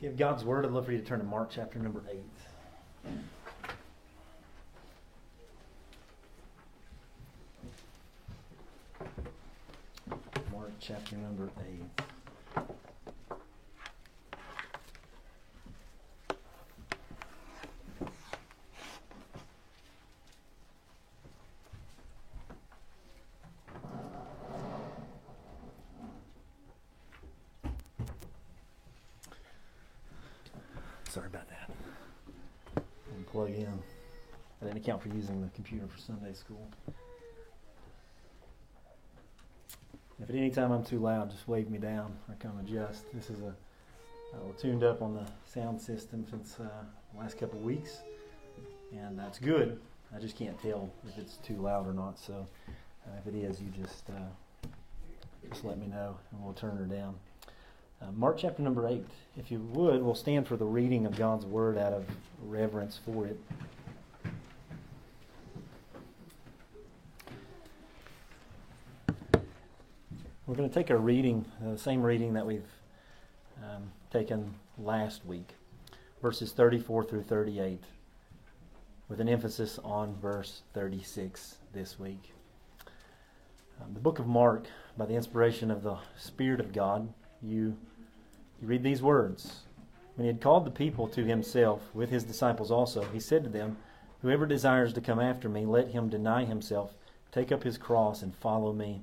You have God's Word, I'd love for you to turn to Mark chapter number 8. Mark chapter number 8. Sorry about that. And plug in. I didn't account for using the computer for Sunday school. If at any time I'm too loud, just wave me down. I come adjust. This is a uh, tuned up on the sound system since uh, the last couple weeks, and that's good. I just can't tell if it's too loud or not. So uh, if it is, you just uh, just let me know, and we'll turn her down. Uh, Mark chapter number 8. If you would, we'll stand for the reading of God's Word out of reverence for it. We're going to take a reading, uh, the same reading that we've um, taken last week, verses 34 through 38, with an emphasis on verse 36 this week. Um, the book of Mark, by the inspiration of the Spirit of God, you, you read these words. When he had called the people to himself, with his disciples also, he said to them, Whoever desires to come after me, let him deny himself, take up his cross, and follow me.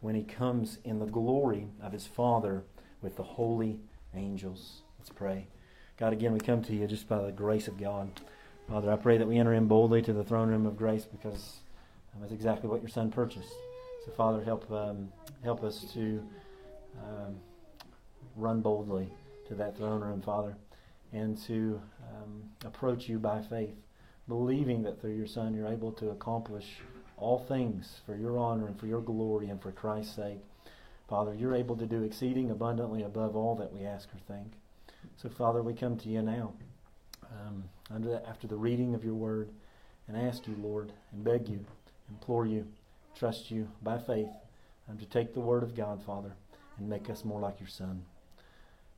when he comes in the glory of his Father with the holy angels. Let's pray. God, again, we come to you just by the grace of God. Father, I pray that we enter in boldly to the throne room of grace because um, that's exactly what your Son purchased. So, Father, help um, help us to um, run boldly to that throne room, Father, and to um, approach you by faith, believing that through your Son you're able to accomplish all things for your honor and for your glory and for Christ's sake. Father, you're able to do exceeding abundantly above all that we ask or think. So, Father, we come to you now um, under, after the reading of your word and ask you, Lord, and beg you, implore you, trust you by faith um, to take the word of God, Father, and make us more like your Son.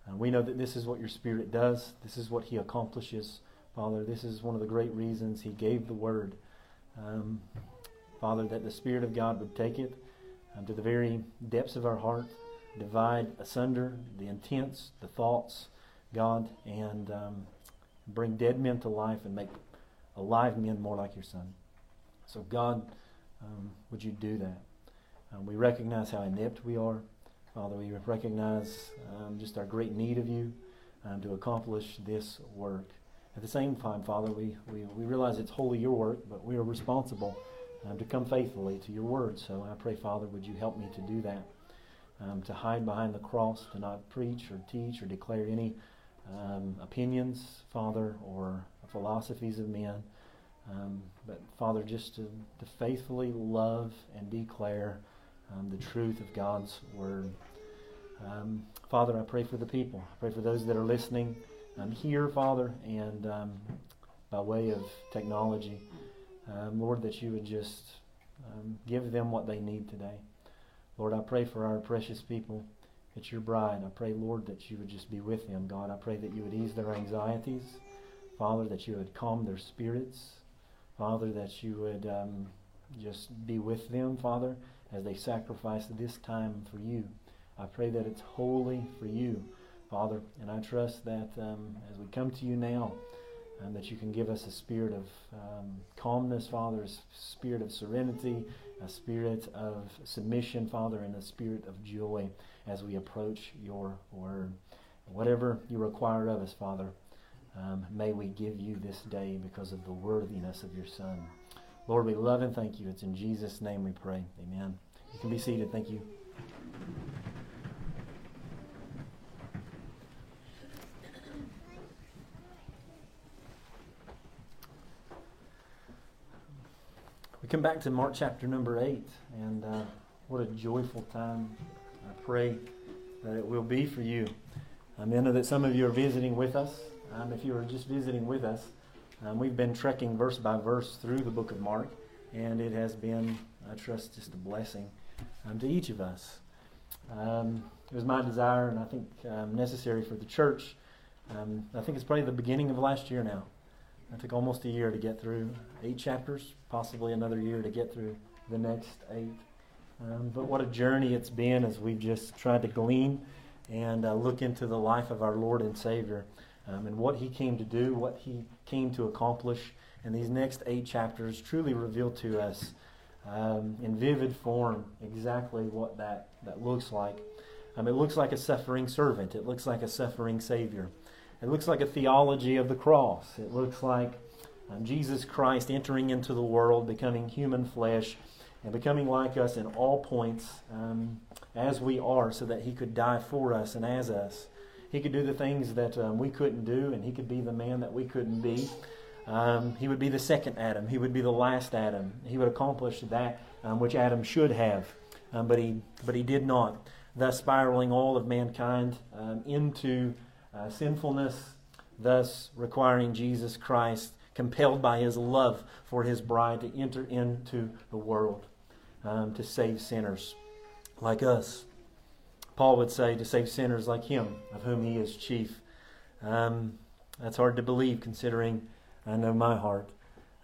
Uh, we know that this is what your Spirit does. This is what He accomplishes, Father. This is one of the great reasons He gave the word. Um, Father, that the Spirit of God would take it um, to the very depths of our heart, divide asunder the intents, the thoughts, God, and um, bring dead men to life and make alive men more like your Son. So, God, um, would you do that? Um, we recognize how inept we are. Father, we recognize um, just our great need of you um, to accomplish this work. At the same time, Father, we, we, we realize it's wholly your work, but we are responsible um, to come faithfully to your word. So I pray, Father, would you help me to do that? Um, to hide behind the cross, to not preach or teach or declare any um, opinions, Father, or philosophies of men. Um, but, Father, just to, to faithfully love and declare um, the truth of God's word. Um, Father, I pray for the people. I pray for those that are listening here, Father, and by way of technology. Um, Lord, that you would just um, give them what they need today. Lord, I pray for our precious people. It's your bride. I pray, Lord, that you would just be with them, God. I pray that you would ease their anxieties. Father, that you would calm their spirits. Father, that you would um, just be with them, Father, as they sacrifice this time for you. I pray that it's holy for you, Father. And I trust that um, as we come to you now, and that you can give us a spirit of um, calmness, Father, a spirit of serenity, a spirit of submission, Father, and a spirit of joy as we approach your word. Whatever you require of us, Father, um, may we give you this day because of the worthiness of your Son. Lord, we love and thank you. It's in Jesus' name we pray. Amen. You can be seated. Thank you. Come back to Mark chapter number 8, and uh, what a joyful time. I pray that it will be for you. I know that some of you are visiting with us. Um, if you are just visiting with us, um, we've been trekking verse by verse through the book of Mark, and it has been, I trust, just a blessing um, to each of us. Um, it was my desire, and I think um, necessary for the church. Um, I think it's probably the beginning of last year now. It took almost a year to get through eight chapters, possibly another year to get through the next eight. Um, but what a journey it's been as we've just tried to glean and uh, look into the life of our Lord and Savior um, and what He came to do, what He came to accomplish. And these next eight chapters truly reveal to us um, in vivid form exactly what that, that looks like. Um, it looks like a suffering servant, it looks like a suffering Savior. It looks like a theology of the cross. It looks like um, Jesus Christ entering into the world, becoming human flesh, and becoming like us in all points um, as we are, so that He could die for us and as us. He could do the things that um, we couldn't do, and He could be the man that we couldn't be. Um, he would be the second Adam. He would be the last Adam. He would accomplish that um, which Adam should have, um, but he but he did not. Thus, spiraling all of mankind into uh, sinfulness, thus requiring Jesus Christ, compelled by his love for his bride, to enter into the world um, to save sinners like us. Paul would say to save sinners like him, of whom he is chief. Um, that's hard to believe considering I know my heart,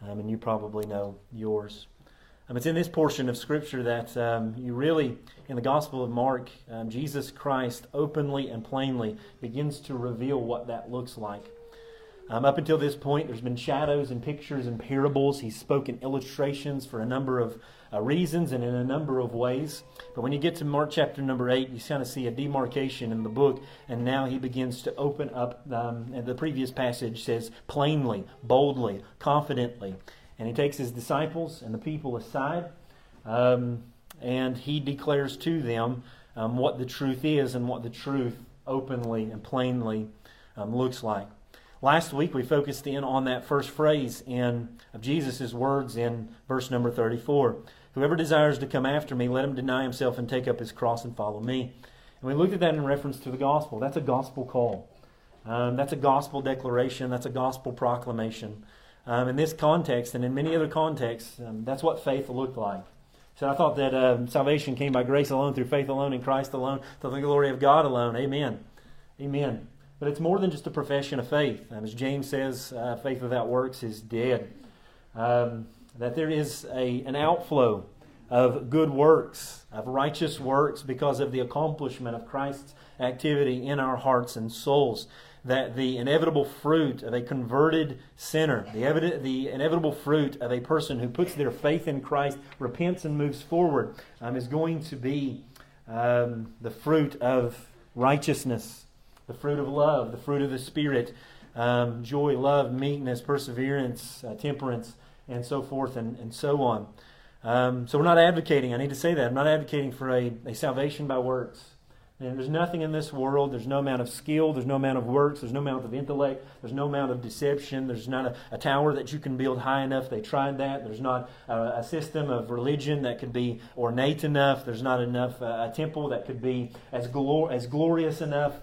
um, and you probably know yours. Um, it's in this portion of Scripture that um, you really, in the Gospel of Mark, um, Jesus Christ openly and plainly begins to reveal what that looks like. Um, up until this point, there's been shadows and pictures and parables. He's spoken illustrations for a number of uh, reasons and in a number of ways. But when you get to Mark chapter number 8, you kind of see a demarcation in the book, and now he begins to open up. Um, and the previous passage says plainly, boldly, confidently. And he takes his disciples and the people aside, um, and he declares to them um, what the truth is and what the truth openly and plainly um, looks like. Last week we focused in on that first phrase in of Jesus' words in verse number 34. Whoever desires to come after me, let him deny himself and take up his cross and follow me. And we looked at that in reference to the gospel. That's a gospel call. Um, that's a gospel declaration. That's a gospel proclamation. Um, in this context and in many other contexts, um, that's what faith looked like. So I thought that um, salvation came by grace alone, through faith alone, in Christ alone, to the glory of God alone. Amen. Amen. But it's more than just a profession of faith. Um, as James says, uh, faith without works is dead. Um, that there is a, an outflow of good works, of righteous works, because of the accomplishment of Christ's activity in our hearts and souls that the inevitable fruit of a converted sinner, the, evident, the inevitable fruit of a person who puts their faith in Christ, repents, and moves forward, um, is going to be um, the fruit of righteousness, the fruit of love, the fruit of the Spirit, um, joy, love, meekness, perseverance, uh, temperance, and so forth and, and so on. Um, so we're not advocating, I need to say that, I'm not advocating for a, a salvation by works. And there's nothing in this world, there's no amount of skill, there's no amount of works, there's no amount of intellect, there's no amount of deception, there's not a, a tower that you can build high enough. They tried that. There's not a, a system of religion that could be ornate enough. There's not enough, uh, a temple that could be as, glor- as glorious enough.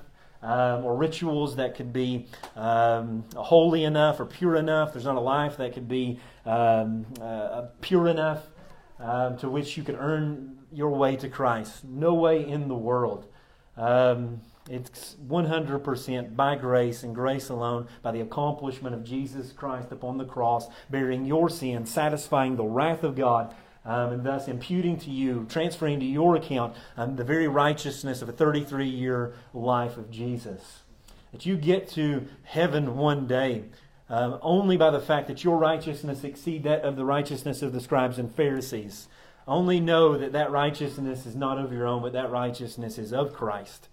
Um, or rituals that could be um, holy enough or pure enough. There's not a life that could be um, uh, pure enough um, to which you could earn your way to Christ. No way in the world. Um, it's 100% by grace and grace alone, by the accomplishment of Jesus Christ upon the cross, bearing your sin, satisfying the wrath of God, um, and thus imputing to you, transferring to your account um, the very righteousness of a 33 year life of Jesus. That you get to heaven one day um, only by the fact that your righteousness exceed that of the righteousness of the scribes and Pharisees. Only know that that righteousness is not of your own, but that righteousness is of Christ.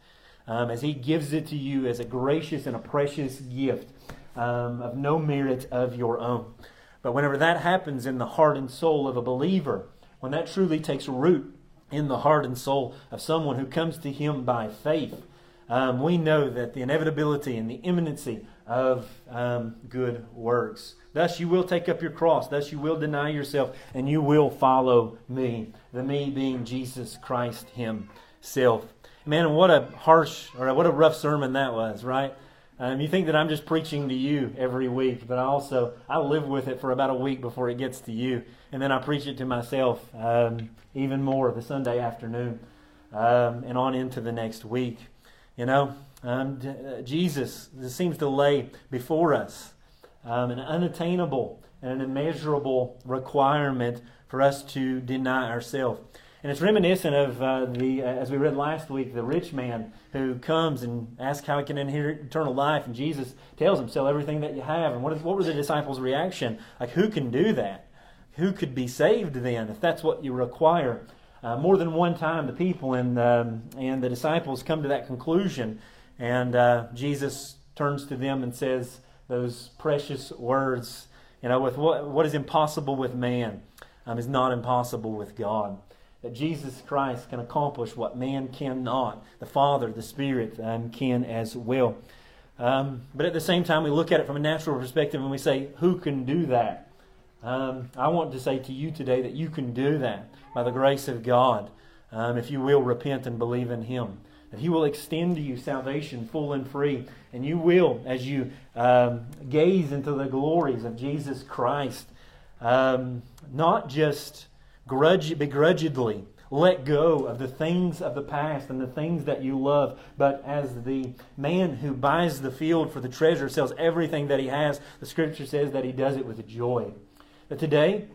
Um, as He gives it to you as a gracious and a precious gift um, of no merit of your own. But whenever that happens in the heart and soul of a believer, when that truly takes root in the heart and soul of someone who comes to Him by faith, um, we know that the inevitability and the imminency of um, good works. Thus, you will take up your cross. Thus, you will deny yourself, and you will follow me. The me being Jesus Christ Himself. Man, what a harsh or what a rough sermon that was, right? Um, you think that I'm just preaching to you every week, but I also I live with it for about a week before it gets to you, and then I preach it to myself um, even more the Sunday afternoon um, and on into the next week. You know, um, uh, Jesus seems to lay before us um, an unattainable and an immeasurable requirement for us to deny ourselves. And it's reminiscent of uh, the, uh, as we read last week, the rich man who comes and asks how he can inherit eternal life. And Jesus tells him, Sell everything that you have. And what, is, what was the disciples' reaction? Like, who can do that? Who could be saved then if that's what you require? Uh, more than one time, the people and, um, and the disciples come to that conclusion. And uh, Jesus turns to them and says those precious words, you know, with what, what is impossible with man um, is not impossible with God that Jesus Christ can accomplish what man cannot. The Father, the Spirit um, can as well. Um, but at the same time, we look at it from a natural perspective and we say, who can do that? Um, I want to say to you today that you can do that by the grace of God um, if you will repent and believe in Him. That He will extend to you salvation full and free. And you will, as you um, gaze into the glories of Jesus Christ, um, not just grudge, begrudgingly let go of the things of the past and the things that you love. But as the man who buys the field for the treasure sells everything that he has, the scripture says that he does it with joy. But today,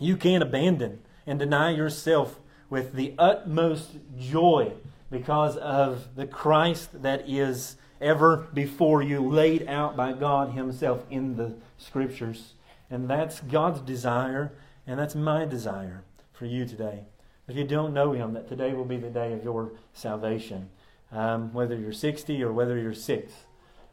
you can abandon and deny yourself with the utmost joy because of the Christ that is ever before you, laid out by God Himself in the Scriptures. And that's God's desire, and that's my desire for you today. If you don't know Him, that today will be the day of your salvation. Um, whether you're 60 or whether you're 6.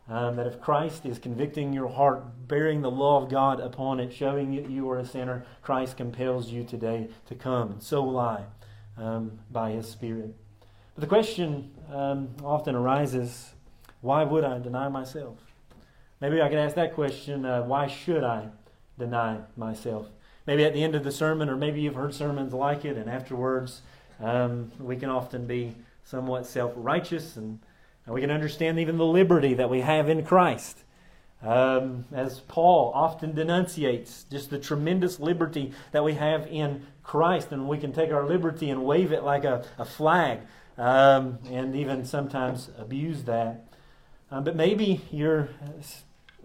Um, that if Christ is convicting your heart, bearing the law of God upon it, showing you you are a sinner, Christ compels you today to come. And so will I um, by His Spirit. But the question um, often arises why would I deny myself? Maybe I could ask that question uh, why should I deny myself? maybe at the end of the sermon, or maybe you've heard sermons like it, and afterwards, um, we can often be somewhat self righteous, and, and, we can understand even the liberty that we have in Christ. Um, as Paul often denunciates, just the tremendous liberty that we have in Christ, and we can take our liberty and wave it like a, a flag, um, and even sometimes abuse that. Um, but maybe you're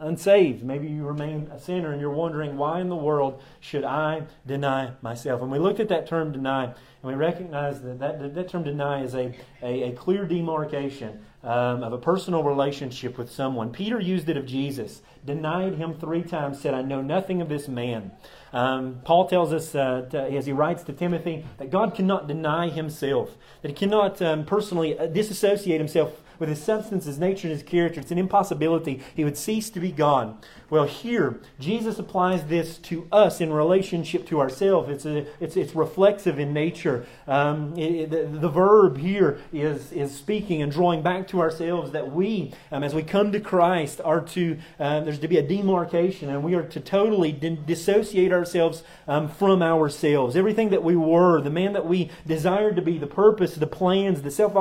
unsaved. Maybe you remain a sinner and you're wondering, why in the world should I deny myself? And we looked at that term deny, and we recognize that that, that term deny is a, a, a clear demarcation um, of a personal relationship with someone. Peter used it of Jesus, denied him three times, said, I know nothing of this man. Um, Paul tells us, uh, to, as he writes to Timothy, that God cannot deny himself, that he cannot um, personally uh, disassociate himself with his substance, his nature, and his character. It's an impossibility. He would cease to be God. Well, here, Jesus applies this to us in relationship to ourselves. It's, it's, it's reflexive in nature. Um, it, the, the, verb here is, is speaking and drawing back to ourselves that we, um, as we come to Christ, are to, uh, there's to be a demarcation and we are to totally dissociate ourselves um, from ourselves. Everything that we were, the man that we desired to be, the purpose, the plans, the self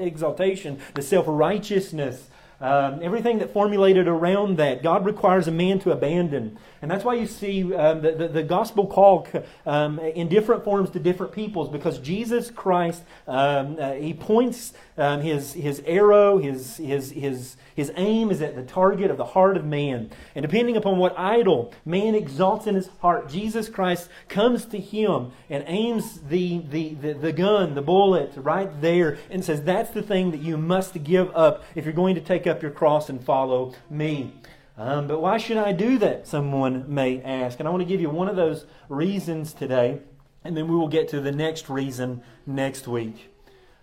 exaltation, the self righteousness, um, everything that formulated around that, God requires a man to abandon. And that's why you see um, the, the, the, gospel call um, in different forms to different peoples because Jesus Christ, um, uh, he points um, his, his arrow, his, his, his, his aim is at the target of the heart of man. And depending upon what idol man exalts in his heart, Jesus Christ comes to him and aims the, the, the, the gun, the bullet right there and says, That's the thing that you must give up if you're going to take up your cross and follow me. Um, but why should I do that? Someone may ask. And I want to give you one of those reasons today, and then we will get to the next reason next week.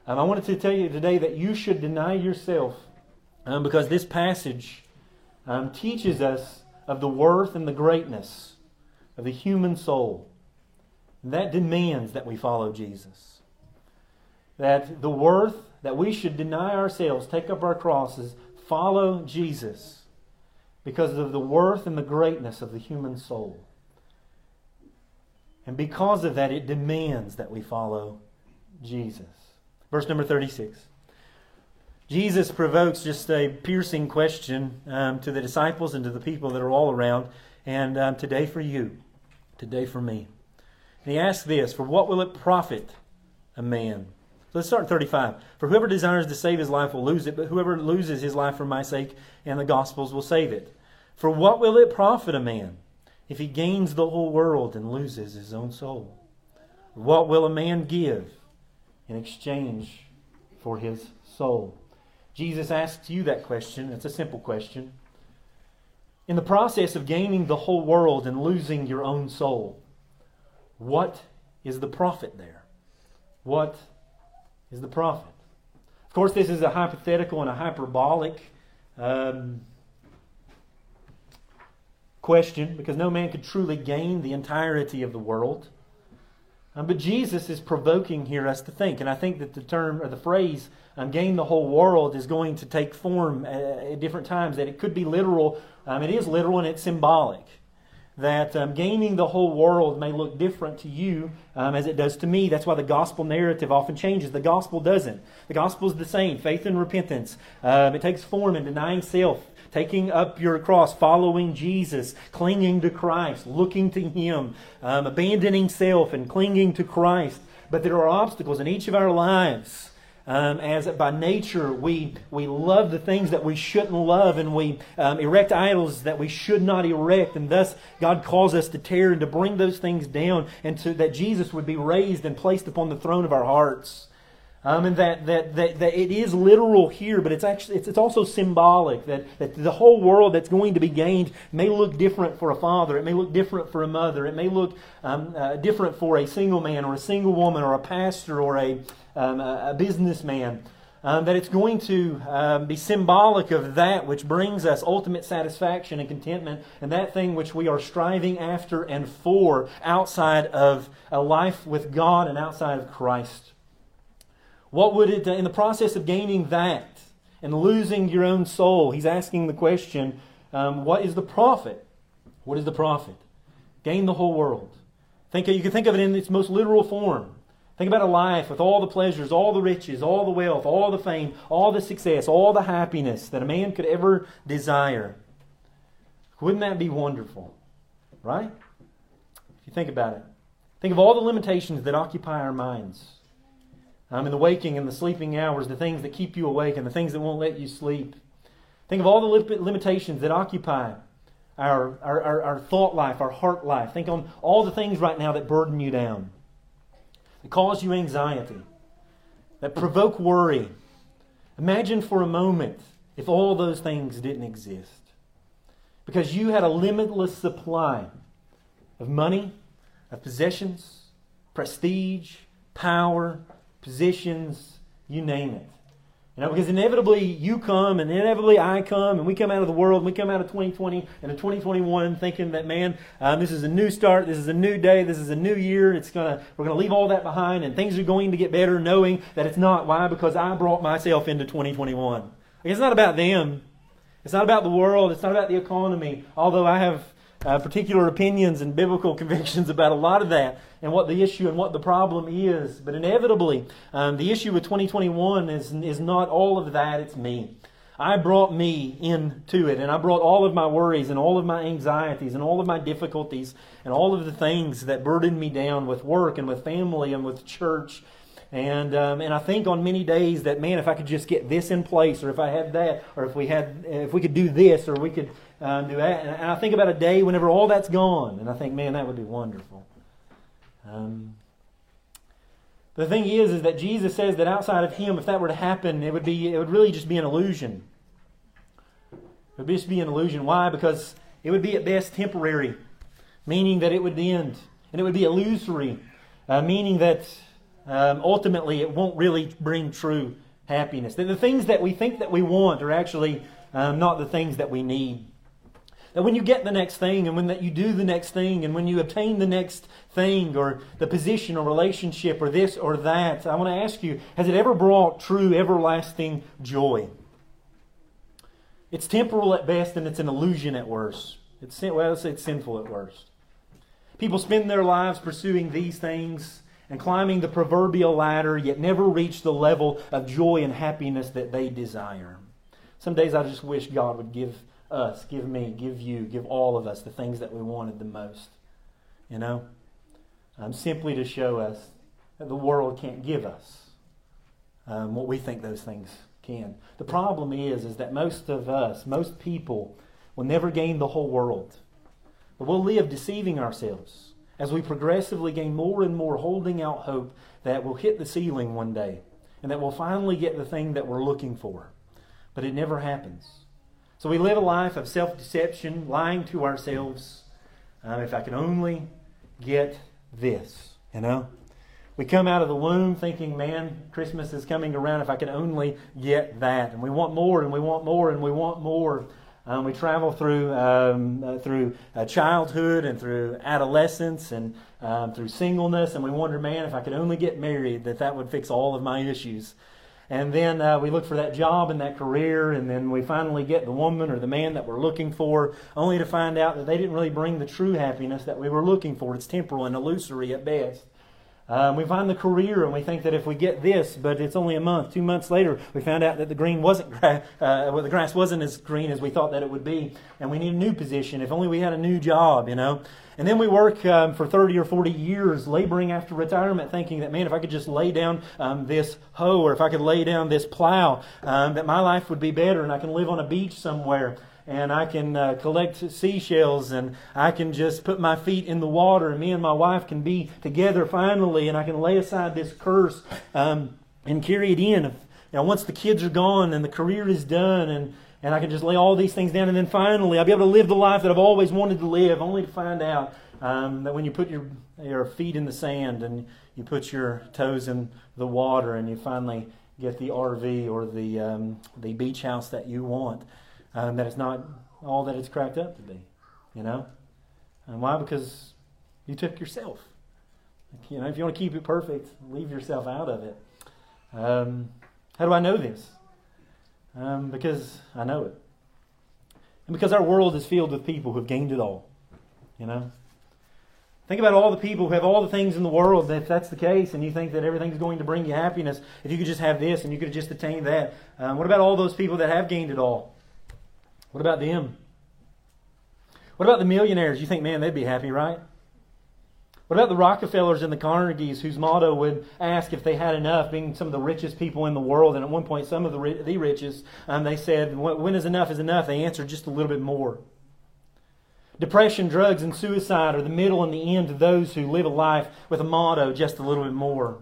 Um, I wanted to tell you today that you should deny yourself um, because this passage um, teaches us of the worth and the greatness of the human soul. That demands that we follow Jesus. That the worth that we should deny ourselves, take up our crosses, follow Jesus because of the worth and the greatness of the human soul. And because of that, it demands that we follow Jesus. Verse number 36. Jesus provokes just a piercing question um, to the disciples and to the people that are all around, and um, today for you, today for me. And he asks this For what will it profit a man? So let's start at 35. For whoever desires to save his life will lose it, but whoever loses his life for my sake and the gospel's will save it. For what will it profit a man if he gains the whole world and loses his own soul? What will a man give in exchange for his soul? Jesus asks you that question. It's a simple question. In the process of gaining the whole world and losing your own soul, what is the profit there? What is the profit? Of course, this is a hypothetical and a hyperbolic um, question because no man could truly gain the entirety of the world. Um, but Jesus is provoking here us to think, and I think that the term or the phrase um, "gain the whole world" is going to take form at, at different times. That it could be literal. Um, it is literal and it's symbolic. That um, gaining the whole world may look different to you um, as it does to me. That's why the gospel narrative often changes. The gospel doesn't. The gospel is the same faith and repentance. Um, it takes form in denying self, taking up your cross, following Jesus, clinging to Christ, looking to Him, um, abandoning self and clinging to Christ. But there are obstacles in each of our lives. Um, as by nature we, we love the things that we shouldn't love and we um, erect idols that we should not erect and thus god calls us to tear and to bring those things down and to, that jesus would be raised and placed upon the throne of our hearts um, and that, that, that, that it is literal here, but it's actually it's, it's also symbolic that, that the whole world that's going to be gained may look different for a father, it may look different for a mother, it may look um, uh, different for a single man or a single woman or a pastor or a, um, a, a businessman. Um, that it's going to um, be symbolic of that which brings us ultimate satisfaction and contentment, and that thing which we are striving after and for outside of a life with God and outside of Christ. What would it, in the process of gaining that and losing your own soul, he's asking the question, um, what is the profit? What is the profit? Gain the whole world. Think, you can think of it in its most literal form. Think about a life with all the pleasures, all the riches, all the wealth, all the fame, all the success, all the happiness that a man could ever desire. Wouldn't that be wonderful? Right? If you think about it. Think of all the limitations that occupy our minds um, in the waking and the sleeping hours, the things that keep you awake and the things that won't let you sleep. Think of all the limitations that occupy our, our, our, our thought life, our heart life. Think on all the things right now that burden you down, that cause you anxiety, that provoke worry. Imagine for a moment if all those things didn't exist. Because you had a limitless supply of money, of possessions, prestige, power, positions, you name it. You know, because inevitably you come and inevitably I come and we come out of the world and we come out of 2020 and of 2021 thinking that, man, um, this is a new start, this is a new day, this is a new year, it's gonna, we're going to leave all that behind and things are going to get better knowing that it's not. Why? Because I brought myself into 2021. It's not about them. It's not about the world. It's not about the economy. Although I have uh, particular opinions and biblical convictions about a lot of that and what the issue and what the problem is. But inevitably, um, the issue with 2021 is, is not all of that, it's me. I brought me into it, and I brought all of my worries and all of my anxieties and all of my difficulties and all of the things that burdened me down with work and with family and with church. And um, and I think on many days that man, if I could just get this in place, or if I had that, or if we had, if we could do this, or we could uh, do and I think about a day whenever all that's gone, and I think, man, that would be wonderful. Um, the thing is, is that Jesus says that outside of Him, if that were to happen, it would be, it would really just be an illusion. It would just be an illusion. Why? Because it would be at best temporary, meaning that it would end, and it would be illusory, uh, meaning that um, ultimately it won't really bring true happiness. That the things that we think that we want are actually um, not the things that we need. That when you get the next thing and when that you do the next thing and when you obtain the next thing or the position or relationship or this or that, I want to ask you, has it ever brought true everlasting joy? It's temporal at best and it's an illusion at worst. It's, well, let's say it's sinful at worst. People spend their lives pursuing these things and climbing the proverbial ladder, yet never reach the level of joy and happiness that they desire. Some days I just wish God would give us, give me, give you, give all of us the things that we wanted the most. You know? Um, simply to show us that the world can't give us um, what we think those things can. The problem is, is that most of us, most people, will never gain the whole world. But we'll live deceiving ourselves as we progressively gain more and more holding out hope that we'll hit the ceiling one day and that we'll finally get the thing that we're looking for. But it never happens. So we live a life of self deception, lying to ourselves. Um, if I can only get this, you know? We come out of the womb thinking, man, Christmas is coming around if I could only get that. And we want more and we want more and we want more. Um, we travel through um, uh, through uh, childhood and through adolescence and um, through singleness, and we wonder, man, if I could only get married, that that would fix all of my issues. And then uh, we look for that job and that career, and then we finally get the woman or the man that we're looking for, only to find out that they didn't really bring the true happiness that we were looking for. It's temporal and illusory at best. Um, we find the career and we think that if we get this, but it's only a month, two months later, we found out that the green wasn't gra- uh, well, the grass wasn't as green as we thought that it would be, and we need a new position. If only we had a new job, you know. And then we work um, for 30 or 40 years laboring after retirement, thinking that, man, if I could just lay down um, this hoe or if I could lay down this plow, um, that my life would be better and I can live on a beach somewhere and I can uh, collect seashells and I can just put my feet in the water and me and my wife can be together finally and I can lay aside this curse um, and carry it in. If, you know, once the kids are gone and the career is done and, and I can just lay all these things down and then finally I'll be able to live the life that I've always wanted to live only to find out um, that when you put your, your feet in the sand and you put your toes in the water and you finally get the RV or the, um, the beach house that you want, um, that it's not all that it's cracked up to be. You know? And why? Because you took yourself. You know, if you want to keep it perfect, leave yourself out of it. Um, how do I know this? Um, because I know it. And because our world is filled with people who have gained it all. You know? Think about all the people who have all the things in the world. If that's the case, and you think that everything's going to bring you happiness, if you could just have this and you could just attain that, um, what about all those people that have gained it all? What about them? What about the millionaires? You think, man, they'd be happy, right? What about the Rockefellers and the Carnegies, whose motto would ask if they had enough, being some of the richest people in the world, and at one point some of the, the richest, um, they said, when is enough is enough? They answered just a little bit more. Depression, drugs, and suicide are the middle and the end to those who live a life with a motto just a little bit more.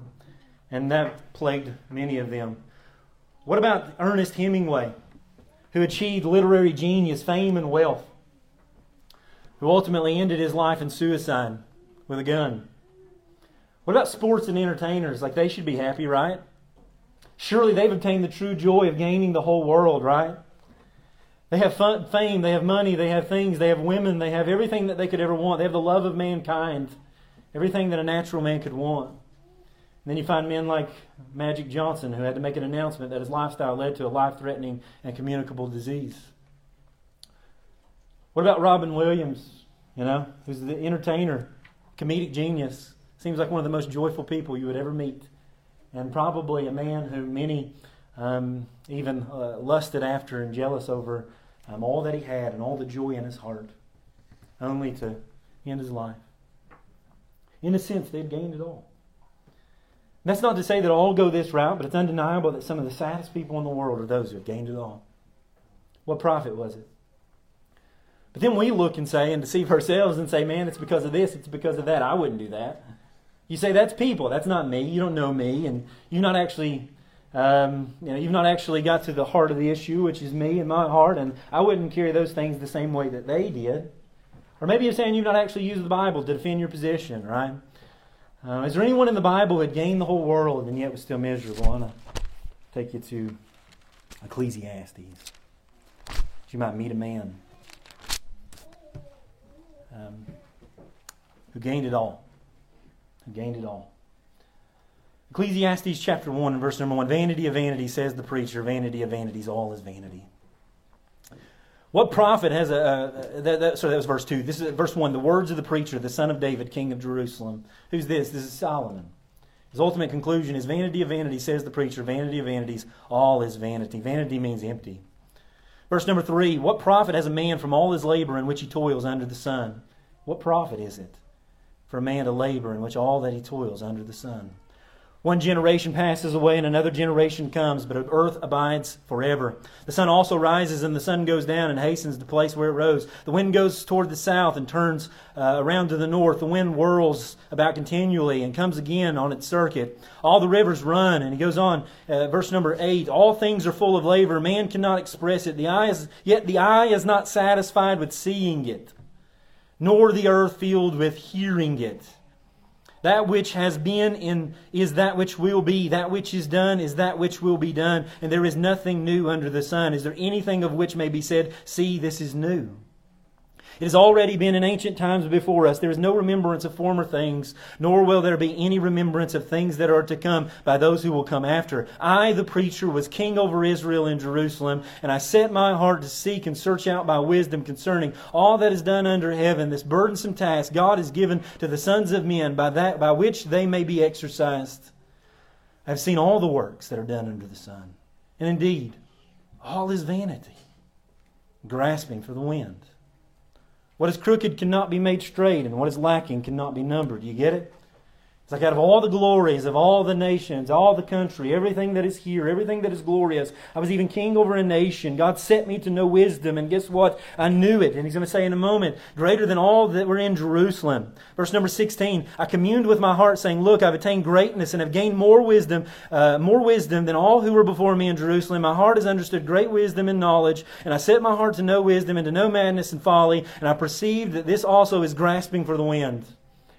And that plagued many of them. What about Ernest Hemingway? Who achieved literary genius, fame, and wealth, who ultimately ended his life in suicide with a gun. What about sports and entertainers? Like they should be happy, right? Surely they've obtained the true joy of gaining the whole world, right? They have fun, fame, they have money, they have things, they have women, they have everything that they could ever want. They have the love of mankind, everything that a natural man could want. And then you find men like Magic Johnson, who had to make an announcement that his lifestyle led to a life threatening and communicable disease. What about Robin Williams, you know, who's the entertainer, comedic genius? Seems like one of the most joyful people you would ever meet. And probably a man who many um, even uh, lusted after and jealous over um, all that he had and all the joy in his heart, only to end his life. In a sense, they'd gained it all. That's not to say that all go this route, but it's undeniable that some of the saddest people in the world are those who have gained it all. What profit was it? But then we look and say and deceive ourselves and say, man, it's because of this, it's because of that. I wouldn't do that. You say that's people, that's not me. You don't know me, and you've not actually, um, you know, you've not actually got to the heart of the issue, which is me and my heart, and I wouldn't carry those things the same way that they did. Or maybe you're saying you've not actually used the Bible to defend your position, right? Uh, is there anyone in the Bible that gained the whole world and yet was still miserable? I want to take you to Ecclesiastes. You might meet a man um, who gained it all. Who gained it all. Ecclesiastes chapter 1 and verse number 1. Vanity of vanity, says the preacher. Vanity of vanities, all is vanity. What profit has a. that, that, sorry, that was verse 2. This is verse 1. The words of the preacher, the son of David, king of Jerusalem. Who's this? This is Solomon. His ultimate conclusion is vanity of vanity, says the preacher, vanity of vanities, all is vanity. Vanity means empty. Verse number 3 What profit has a man from all his labor in which he toils under the sun? What profit is it for a man to labor in which all that he toils under the sun? One generation passes away and another generation comes, but earth abides forever. The sun also rises and the sun goes down and hastens to the place where it rose. The wind goes toward the south and turns uh, around to the north. The wind whirls about continually and comes again on its circuit. All the rivers run, and he goes on, uh, verse number eight. All things are full of labor. Man cannot express it. The eye is, yet the eye is not satisfied with seeing it, nor the earth filled with hearing it. That which has been in is that which will be. That which is done is that which will be done. And there is nothing new under the sun. Is there anything of which may be said, See, this is new? It has already been in ancient times before us. There is no remembrance of former things, nor will there be any remembrance of things that are to come by those who will come after. I, the preacher, was king over Israel in Jerusalem, and I set my heart to seek and search out by wisdom concerning all that is done under heaven, this burdensome task God has given to the sons of men by that by which they may be exercised. I have seen all the works that are done under the sun. And indeed, all is vanity, grasping for the wind. What is crooked cannot be made straight, and what is lacking cannot be numbered. You get it? It's like out of all the glories of all the nations, all the country, everything that is here, everything that is glorious, I was even king over a nation. God set me to know wisdom, and guess what? I knew it. And he's going to say in a moment, greater than all that were in Jerusalem. Verse number 16, I communed with my heart, saying, Look, I've attained greatness and have gained more wisdom, uh, more wisdom than all who were before me in Jerusalem. My heart has understood great wisdom and knowledge, and I set my heart to know wisdom and to know madness and folly, and I perceive that this also is grasping for the wind.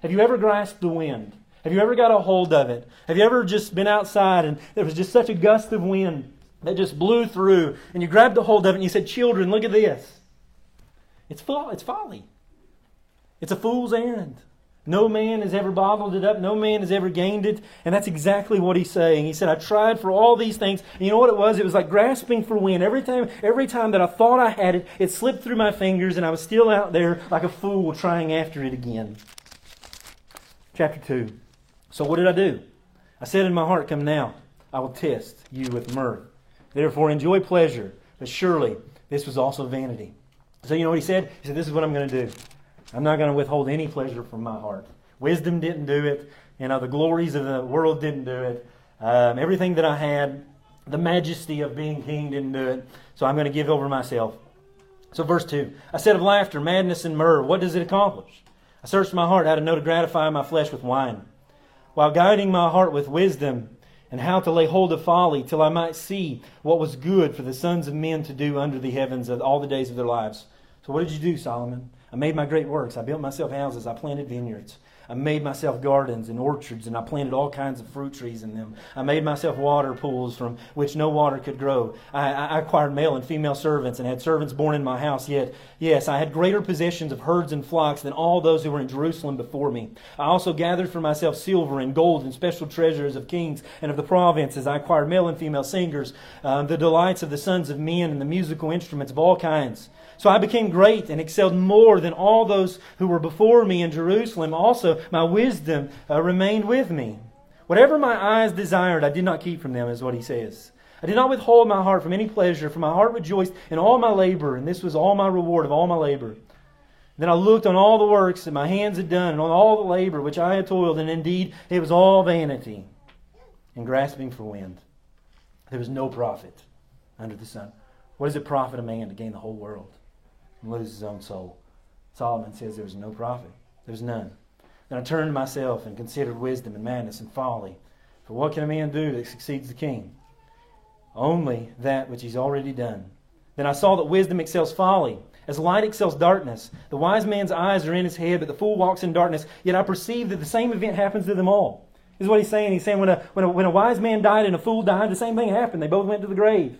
Have you ever grasped the wind? Have you ever got a hold of it? Have you ever just been outside and there was just such a gust of wind that just blew through and you grabbed a hold of it and you said, Children, look at this? It's, fo- it's folly. It's a fool's errand. No man has ever bottled it up. No man has ever gained it. And that's exactly what he's saying. He said, I tried for all these things. And you know what it was? It was like grasping for wind. Every time, every time that I thought I had it, it slipped through my fingers and I was still out there like a fool trying after it again. Chapter 2. So what did I do? I said in my heart, Come now, I will test you with mirth. Therefore, enjoy pleasure. But surely this was also vanity. So you know what he said? He said, This is what I'm going to do. I'm not going to withhold any pleasure from my heart. Wisdom didn't do it. You know, the glories of the world didn't do it. Um, everything that I had, the majesty of being king didn't do it. So I'm going to give over myself. So, verse 2 I said of laughter, madness, and myrrh, what does it accomplish? I searched my heart how to know to gratify my flesh with wine while guiding my heart with wisdom and how to lay hold of folly till I might see what was good for the sons of men to do under the heavens of all the days of their lives. So, what did you do, Solomon? I made my great works. I built myself houses. I planted vineyards. I made myself gardens and orchards, and I planted all kinds of fruit trees in them. I made myself water pools from which no water could grow. I, I acquired male and female servants and had servants born in my house. Yet, yes, I had greater possessions of herds and flocks than all those who were in Jerusalem before me. I also gathered for myself silver and gold and special treasures of kings and of the provinces. I acquired male and female singers, uh, the delights of the sons of men, and the musical instruments of all kinds. So I became great and excelled more than all those who were before me in Jerusalem. Also, my wisdom uh, remained with me. Whatever my eyes desired, I did not keep from them, is what he says. I did not withhold my heart from any pleasure, for my heart rejoiced in all my labor, and this was all my reward of all my labor. Then I looked on all the works that my hands had done, and on all the labor which I had toiled, and indeed it was all vanity and grasping for wind. There was no profit under the sun. What does it profit a man to gain the whole world and lose his own soul? Solomon says there was no profit. There was none. Then I turned to myself and considered wisdom and madness and folly. For what can a man do that succeeds the king? Only that which he's already done. Then I saw that wisdom excels folly, as light excels darkness. The wise man's eyes are in his head, but the fool walks in darkness. Yet I perceive that the same event happens to them all. This is what he's saying. He's saying when a, when a, when a wise man died and a fool died, the same thing happened. They both went to the grave.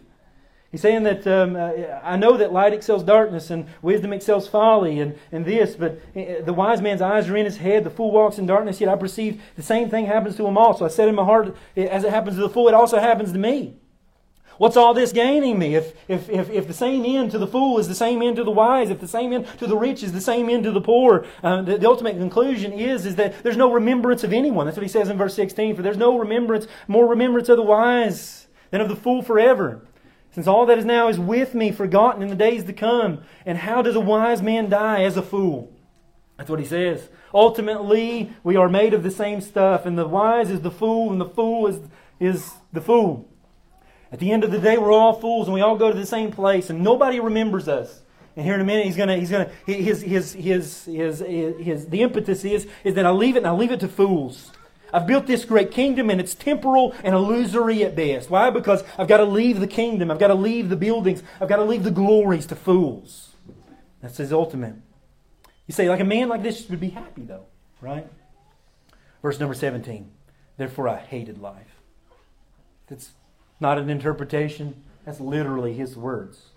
He's saying that um, uh, I know that light excels darkness and wisdom excels folly and, and this, but uh, the wise man's eyes are in his head, the fool walks in darkness, yet I perceive the same thing happens to them all. So I said in my heart, as it happens to the fool, it also happens to me. What's all this gaining me? If, if, if, if the same end to the fool is the same end to the wise, if the same end to the rich is the same end to the poor, uh, the, the, ultimate conclusion is, is that there's no remembrance of anyone. That's what he says in verse 16. For there's no remembrance, more remembrance of the wise than of the fool forever. Since all that is now is with me, forgotten in the days to come. And how does a wise man die as a fool? That's what he says. Ultimately, we are made of the same stuff, and the wise is the fool, and the fool is, is the fool. At the end of the day, we're all fools, and we all go to the same place, and nobody remembers us. And here in a minute, he's gonna, he's gonna, his, his, his, his, his, his the impetus is, is that I leave it, and I leave it to fools. I've built this great kingdom and it's temporal and illusory at best. Why? Because I've got to leave the kingdom. I've got to leave the buildings. I've got to leave the glories to fools. That's his ultimate. You say, like a man like this would be happy, though, right? Verse number 17. Therefore, I hated life. That's not an interpretation, that's literally his words.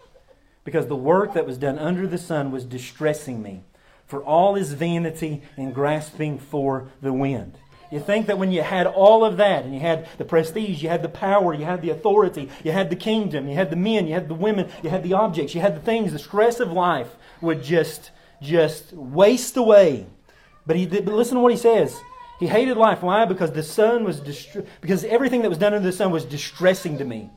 Because the work that was done under the sun was distressing me, for all is vanity and grasping for the wind. You think that when you had all of that, and you had the prestige, you had the power, you had the authority, you had the kingdom, you had the men, you had the women, you had the objects, you had the things, the stress of life would just, just waste away. But he did, but listen to what he says. He hated life. Why? Because the sun was distri- because everything that was done under the sun was distressing to me.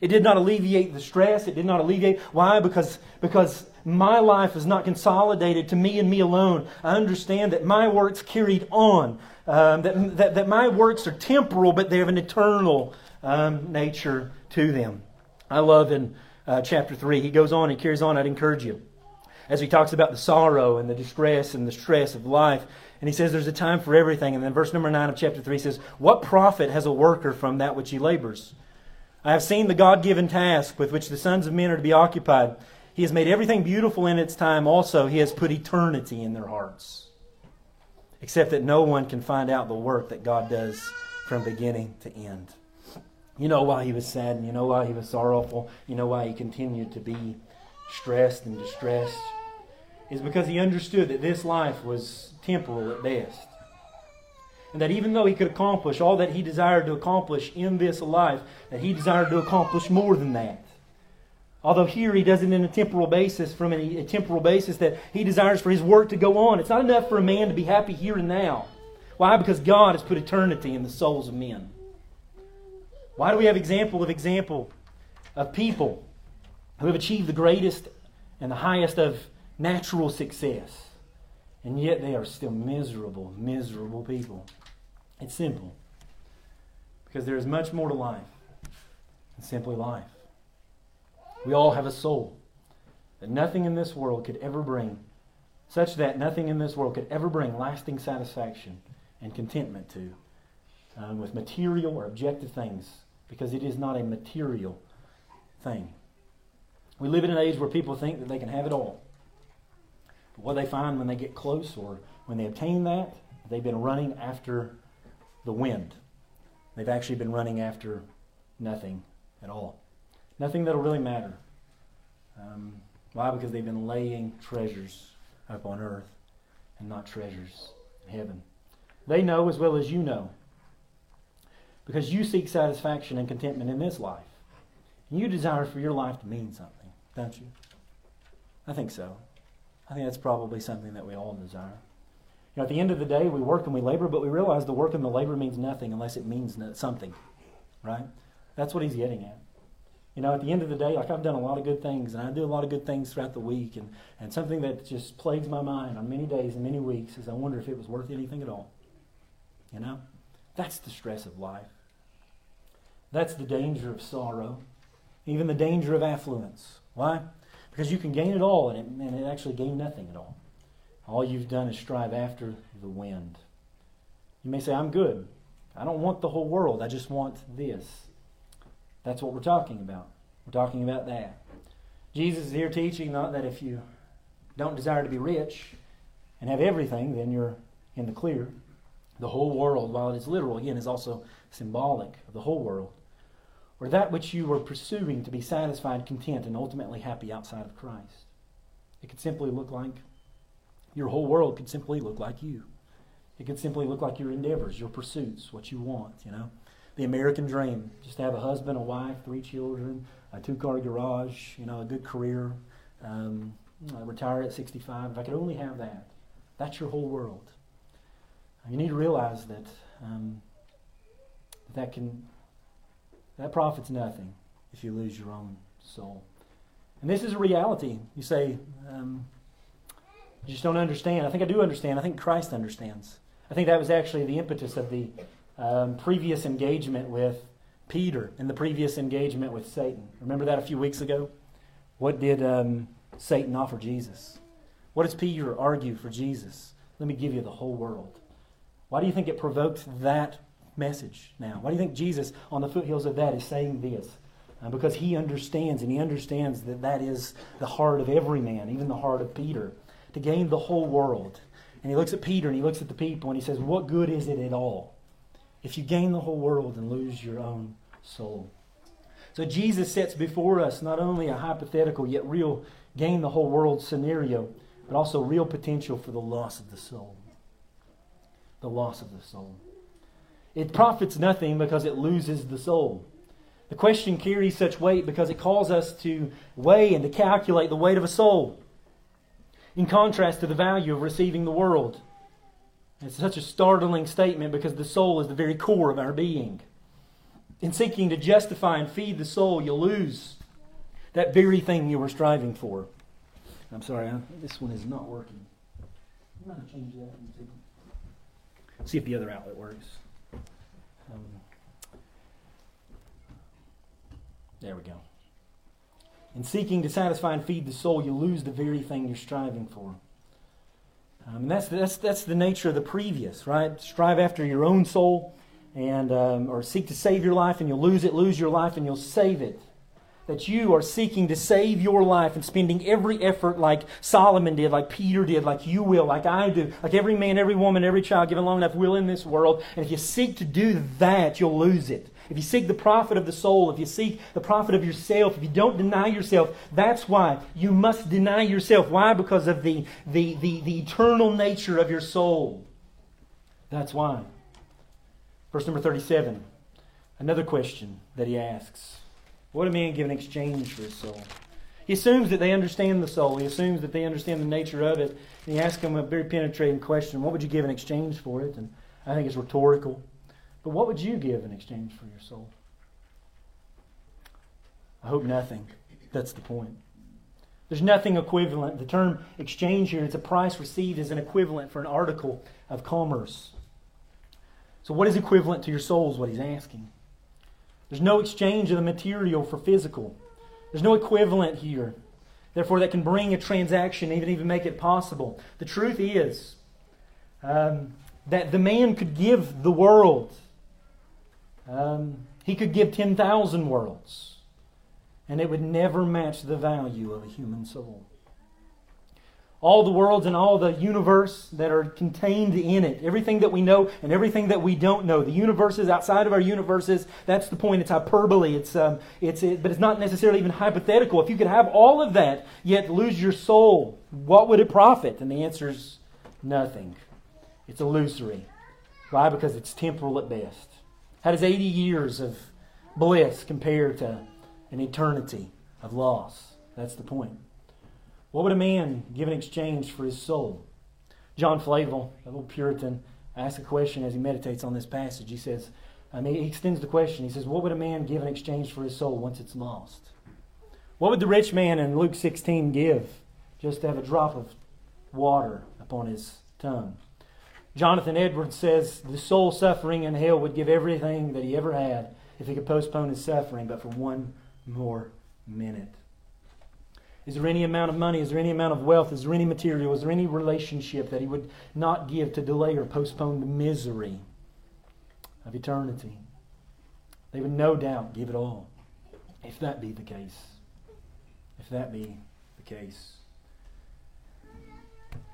It did not alleviate the stress. It did not alleviate. Why? Because, because my life is not consolidated to me and me alone. I understand that my works carried on um, that, that, that my works are temporal, but they have an eternal um, nature to them. I love in uh, chapter 3, he goes on, he carries on, I'd encourage you. As he talks about the sorrow and the distress and the stress of life, and he says there's a time for everything. And then verse number 9 of chapter 3 says, What profit has a worker from that which he labors? I have seen the God given task with which the sons of men are to be occupied. He has made everything beautiful in its time also. He has put eternity in their hearts except that no one can find out the work that God does from beginning to end. You know why he was sad, and you know why he was sorrowful, you know why he continued to be stressed and distressed, is because he understood that this life was temporal at best. And that even though he could accomplish all that he desired to accomplish in this life, that he desired to accomplish more than that. Although here he does it in a temporal basis, from a, temporal basis that he desires for his work to go on. It's not enough for a man to be happy here and now. Why? Because God has put eternity in the souls of men. Why do we have example of example of people who have achieved the greatest and the highest of natural success, and yet they are still miserable, miserable people? It's simple. Because there is much more to life than simply life. We all have a soul that nothing in this world could ever bring, such that nothing in this world could ever bring lasting satisfaction and contentment to um, with material or objective things, because it is not a material thing. We live in an age where people think that they can have it all. But what they find when they get close or when they obtain that, they've been running after the wind. They've actually been running after nothing at all. Nothing that'll really matter. Um, why? Because they've been laying treasures up on earth and not treasures in heaven. They know as well as you know. Because you seek satisfaction and contentment in this life. And you desire for your life to mean something, don't you? I think so. I think that's probably something that we all desire. You know, at the end of the day, we work and we labor, but we realize the work and the labor means nothing unless it means something, right? That's what he's getting at. You know, at the end of the day, like I've done a lot of good things, and I do a lot of good things throughout the week, and, and something that just plagues my mind on many days and many weeks is I wonder if it was worth anything at all. You know? That's the stress of life. That's the danger of sorrow, even the danger of affluence. Why? Because you can gain it all, and it, and it actually gain nothing at all. All you've done is strive after the wind. You may say, I'm good. I don't want the whole world. I just want this. That's what we're talking about. We're talking about that. Jesus is here teaching not that if you don't desire to be rich and have everything, then you're in the clear. The whole world, while it is literal, again, is also symbolic of the whole world. or that which you were pursuing to be satisfied, content, and ultimately happy outside of Christ. It could simply look like your whole world could simply look like you. It could simply look like your endeavors, your pursuits, what you want, you know. The American dream, just to have a husband, a wife, three children, a two-car garage, you know, a good career, um, retire at 65. If I could only have that, that's your whole world. You need to realize that um, that can that profits nothing if you lose your own soul. And this is a reality. You say, um, you just don't understand. I think I do understand. I think Christ understands. I think that was actually the impetus of the um, previous engagement with Peter and the previous engagement with Satan. Remember that a few weeks ago? What did um, Satan offer Jesus? What does Peter argue for Jesus? Let me give you the whole world. Why do you think it provoked that message now? Why do you think Jesus, on the foothills of that, is saying this? Uh, because he understands, and he understands that that is the heart of every man, even the heart of Peter, to gain the whole world. And he looks at Peter and he looks at the people and he says, What good is it at all if you gain the whole world and lose your own soul? So Jesus sets before us not only a hypothetical yet real gain the whole world scenario, but also real potential for the loss of the soul. The loss of the soul. It profits nothing because it loses the soul. The question carries such weight because it calls us to weigh and to calculate the weight of a soul, in contrast to the value of receiving the world. It's such a startling statement because the soul is the very core of our being. In seeking to justify and feed the soul, you lose that very thing you were striving for. I'm sorry, this one is not working. I'm going to change that and see, see if the other outlet works. Um, there we go. In seeking to satisfy and feed the soul, you lose the very thing you're striving for. Um, and that's, that's, that's the nature of the previous, right? Strive after your own soul and um, or seek to save your life and you'll lose it, lose your life and you'll save it that you are seeking to save your life and spending every effort like Solomon did, like Peter did, like you will, like I do, like every man, every woman, every child given long enough will in this world. And if you seek to do that, you'll lose it. If you seek the profit of the soul, if you seek the profit of yourself, if you don't deny yourself, that's why you must deny yourself. Why? Because of the, the, the, the eternal nature of your soul. That's why. Verse number 37, another question that he asks. What a man give in exchange for his soul? He assumes that they understand the soul. He assumes that they understand the nature of it. And he asks them a very penetrating question What would you give in exchange for it? And I think it's rhetorical. But what would you give in exchange for your soul? I hope nothing. That's the point. There's nothing equivalent. The term exchange here, it's a price received as an equivalent for an article of commerce. So, what is equivalent to your soul is what he's asking. There's no exchange of the material for physical. There's no equivalent here. Therefore, that can bring a transaction, even even make it possible. The truth is um, that the man could give the world. Um, he could give 10,000 worlds, and it would never match the value of a human soul all the worlds and all the universe that are contained in it. Everything that we know and everything that we don't know. The universes outside of our universes, that's the point. It's hyperbole. It's, um, it's, it, but it's not necessarily even hypothetical. If you could have all of that, yet lose your soul, what would it profit? And the answer is nothing. It's illusory. Why? Because it's temporal at best. How does 80 years of bliss compare to an eternity of loss? That's the point. What would a man give in exchange for his soul? John Flavel, a little Puritan, asks a question as he meditates on this passage. He says, I mean, he extends the question. He says, What would a man give in exchange for his soul once it's lost? What would the rich man in Luke 16 give just to have a drop of water upon his tongue? Jonathan Edwards says the soul suffering in hell would give everything that he ever had if he could postpone his suffering, but for one more minute. Is there any amount of money? Is there any amount of wealth? Is there any material? Is there any relationship that he would not give to delay or postpone the misery of eternity? They would no doubt give it all, if that be the case. If that be the case.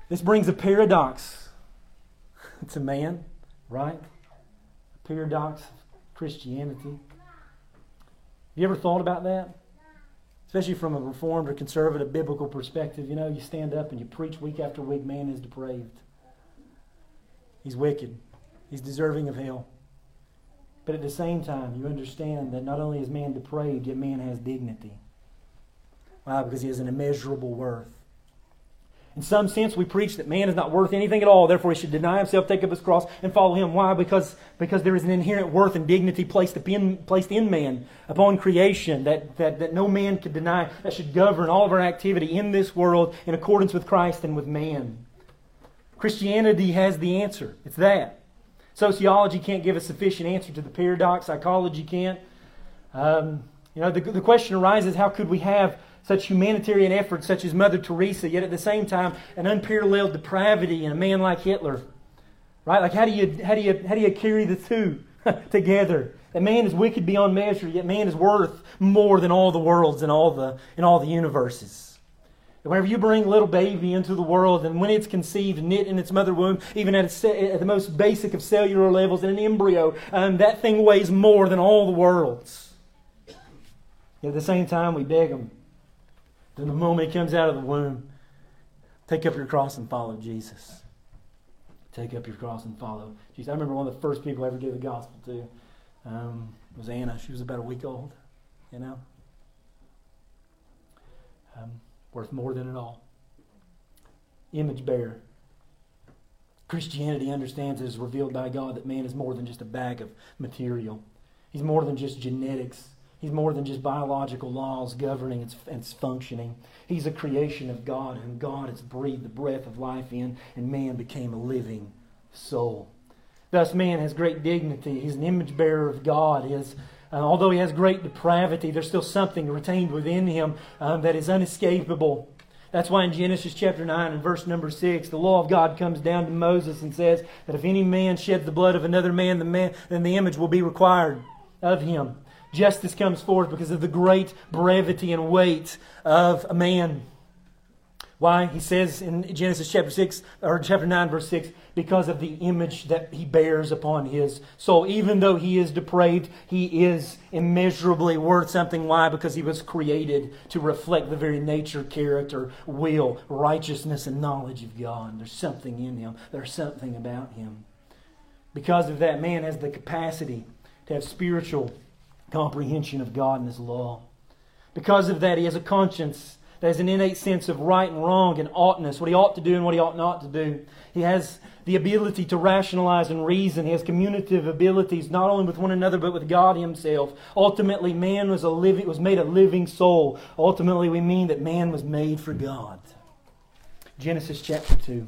This brings a paradox to man, right? A paradox of Christianity. Have you ever thought about that? Especially from a reformed or conservative biblical perspective, you know, you stand up and you preach week after week, man is depraved. He's wicked. He's deserving of hell. But at the same time, you understand that not only is man depraved, yet man has dignity. Why? Because he has an immeasurable worth. In some sense, we preach that man is not worth anything at all, therefore he should deny himself, take up his cross, and follow him. Why? Because, because there is an inherent worth and dignity placed in, placed in man upon creation that, that, that no man could deny, that should govern all of our activity in this world in accordance with Christ and with man. Christianity has the answer. It's that. Sociology can't give a sufficient answer to the paradox, psychology can't. Um, you know, the, the question arises how could we have such humanitarian efforts, such as Mother Teresa, yet at the same time, an unparalleled depravity in a man like Hitler. Right? Like, how do you, how do you, how do you carry the two together? That man is wicked beyond measure, yet man is worth more than all the worlds and all the, and all the universes. Whenever you bring a little baby into the world, and when it's conceived, knit in its mother womb, even at, at the most basic of cellular levels in an embryo, um, that thing weighs more than all the worlds. Yet at the same time, we beg them then the moment he comes out of the womb, take up your cross and follow Jesus. Take up your cross and follow Jesus. I remember one of the first people I ever gave the gospel to um, was Anna. She was about a week old, you know. Um, worth more than it all. Image bearer. Christianity understands as revealed by God that man is more than just a bag of material. He's more than just genetics. He's more than just biological laws governing its, its functioning. He's a creation of God, whom God has breathed the breath of life in, and man became a living soul. Thus, man has great dignity. He's an image bearer of God. Has, uh, although he has great depravity, there's still something retained within him um, that is unescapable. That's why in Genesis chapter 9 and verse number 6, the law of God comes down to Moses and says that if any man sheds the blood of another man, the man then the image will be required of him. Justice comes forth because of the great brevity and weight of a man. Why? He says in Genesis chapter 6 or chapter 9 verse 6 because of the image that he bears upon his soul. Even though he is depraved, he is immeasurably worth something. Why? Because he was created to reflect the very nature, character, will, righteousness, and knowledge of God. There's something in him. There's something about him. Because of that, man has the capacity to have spiritual comprehension of God and His law. Because of that, he has a conscience that has an innate sense of right and wrong and oughtness, what he ought to do and what he ought not to do. He has the ability to rationalize and reason. He has communicative abilities not only with one another but with God Himself. Ultimately, man was a living was made a living soul. Ultimately, we mean that man was made for God. Genesis chapter two.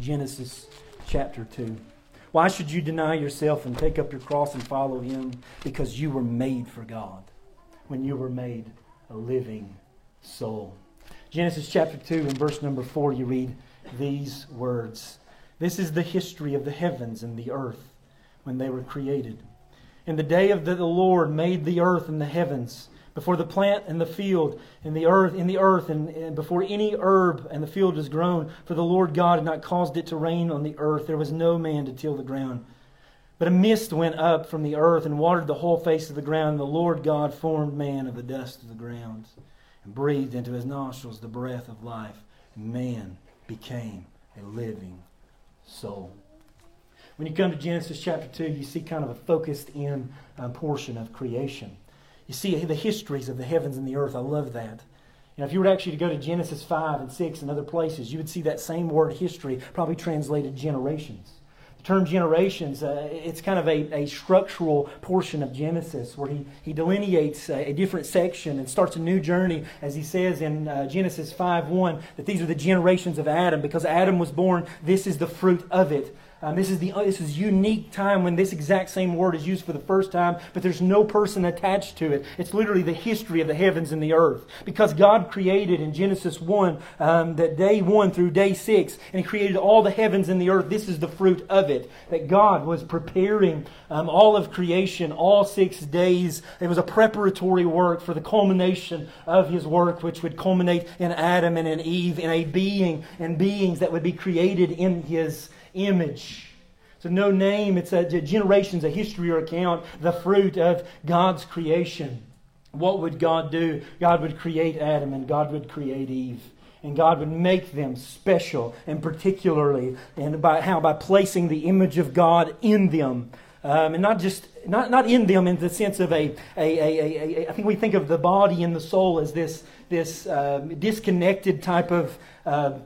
Genesis chapter two. Why should you deny yourself and take up your cross and follow him? Because you were made for God when you were made a living soul. Genesis chapter 2 and verse number 4, you read these words This is the history of the heavens and the earth when they were created. In the day of the Lord made the earth and the heavens before the plant and the field and the earth in the earth and, and, before any herb and the field was grown for the lord god had not caused it to rain on the earth. There was no man to till the ground. But a mist went up from the earth and watered the whole face of the ground. And the lord god formed man of the dust of the ground and breathed into his nostrils the breath of life and man became a living soul. When you come to genesis chapter 2 you see kind of a focused in uh, portion of creation you see the histories of the heavens and the earth. I love that. You know, if you were actually to go to Genesis 5 and 6 and other places, you would see that same word history, probably translated generations. The term generations, uh, it's kind of a, a structural portion of Genesis where he, he delineates a, a, different section and starts a new journey, as he says in uh, Genesis 5 1, that these are the generations of Adam. Because Adam was born, this is the fruit of it. Um, this is the this is unique time when this exact same word is used for the first time, but there's no person attached to it. It's literally the history of the heavens and the earth. Because God created in Genesis 1 um, that day 1 through day 6, and He created all the heavens and the earth. This is the fruit of it. That God was preparing um, all of creation, all six days. It was a preparatory work for the culmination of His work, which would culminate in Adam and in Eve, in a being and beings that would be created in His image. So, no name, it's a generations, a history or account, the fruit of God's creation. what would God do? God would create Adam and God would create Eve. And God would make them special and particularly, and by how? By placing the image of God in them. Um, and not just not, not in them in the sense of a, a, a, I think we think of the body and the soul as this, this uh, disconnected type of uh,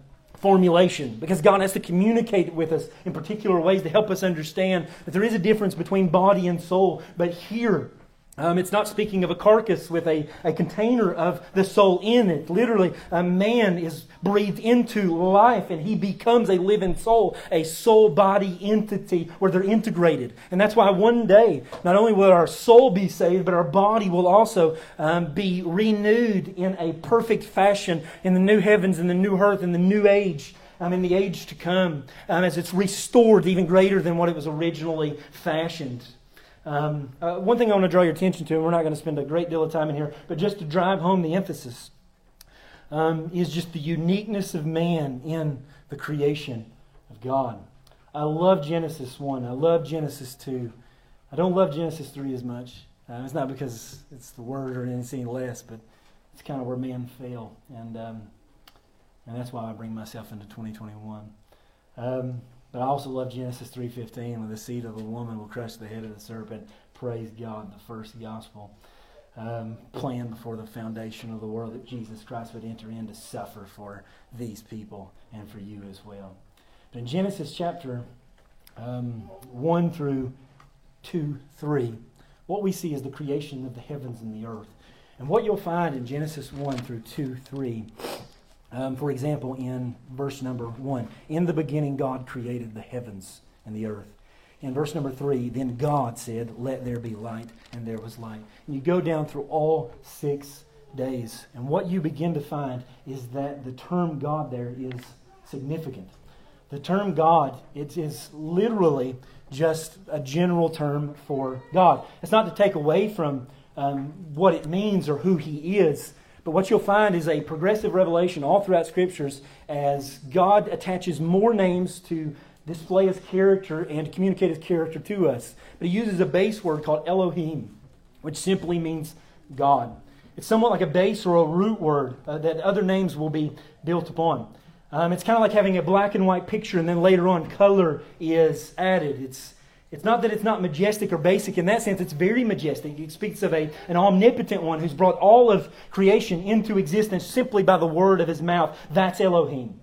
formulation because God has to communicate with us in particular ways to help us understand that there is a difference between body and soul. But here, um, it's not speaking of a carcass with a, a container of the soul in it. Literally, a man is breathed into life and he becomes a living soul, a soul body entity where they're integrated. And that's why one day, not only will our soul be saved, but our body will also um, be renewed in a perfect fashion in the new heavens and the new earth and the new age. Um, in the age to come, um, as it's restored even greater than what it was originally fashioned. Um, uh, one thing I want to draw your attention to, and we're not going to spend a great deal of time in here, but just to drive home the emphasis, um, is just the uniqueness of man in the creation of God. I love Genesis 1. I love Genesis 2. I don't love Genesis 3 as much. Uh, it's not because it's the word or anything less, but it's kind of where man fell. And, um, and that's why I bring myself into 2021. But I also love Genesis 3.15, where the seed of a woman will crush the head of the serpent. Praise God, the first gospel. Um, planned before the foundation of the world that Jesus Christ would enter in to suffer for these people and for you as well. But in Genesis chapter um, 1 through 2, 3, what we see is the creation of the heavens and the earth. And what you'll find in Genesis 1 through 2, 3 um, for example, in verse number one, in the beginning God created the heavens and the earth. In verse number three, then God said, Let there be light, and there was light. And you go down through all six days, and what you begin to find is that the term God there is significant. The term God, it is literally just a general term for God. It's not to take away from um, what it means or who He is, but what you'll find is a progressive revelation all throughout scriptures as God attaches more names to display his character and communicate his character to us. But he uses a base word called Elohim, which simply means God. It's somewhat like a base or a root word uh, that other names will be built upon. Um, it's kind of like having a black and white picture and then later on color is added. It's it's not that it's not majestic or basic in that sense, it's very majestic. It speaks of a, an omnipotent one who's brought all of creation into existence simply by the word of his mouth. That's Elohim.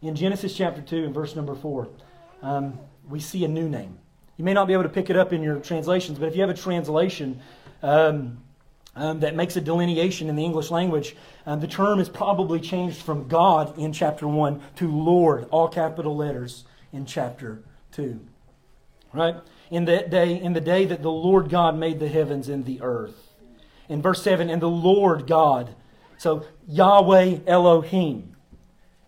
In Genesis chapter 2 and verse number 4, um, we see a new name. You may not be able to pick it up in your translations, but if you have a translation um, um, that makes a delineation in the English language, um, the term is probably changed from God in chapter 1 to Lord, all capital letters, in chapter 2 right? In that day, in the day that the Lord God made the heavens and the earth. In verse 7, and the Lord God. So Yahweh Elohim,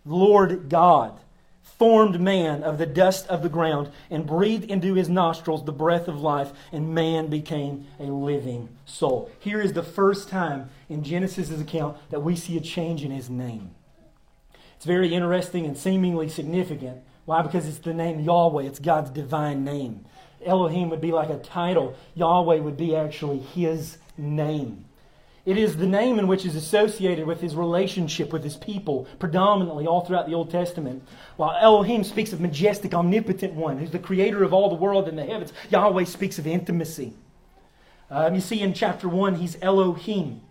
Lord God, formed man of the dust of the ground and breathed into his nostrils the breath of life, and man became a living soul. Here is the first time in Genesis' account that we see a change in his name. It's very interesting and seemingly significant why? Because it's the name Yahweh, it's God's divine name. Elohim would be like a title, Yahweh would be actually his name. It is the name in which is associated with his relationship with his people, predominantly all throughout the Old Testament. While Elohim speaks of majestic, omnipotent one, who's the creator of all the world and the heavens, Yahweh speaks of intimacy. Um, you see in chapter 1, he's Elohim.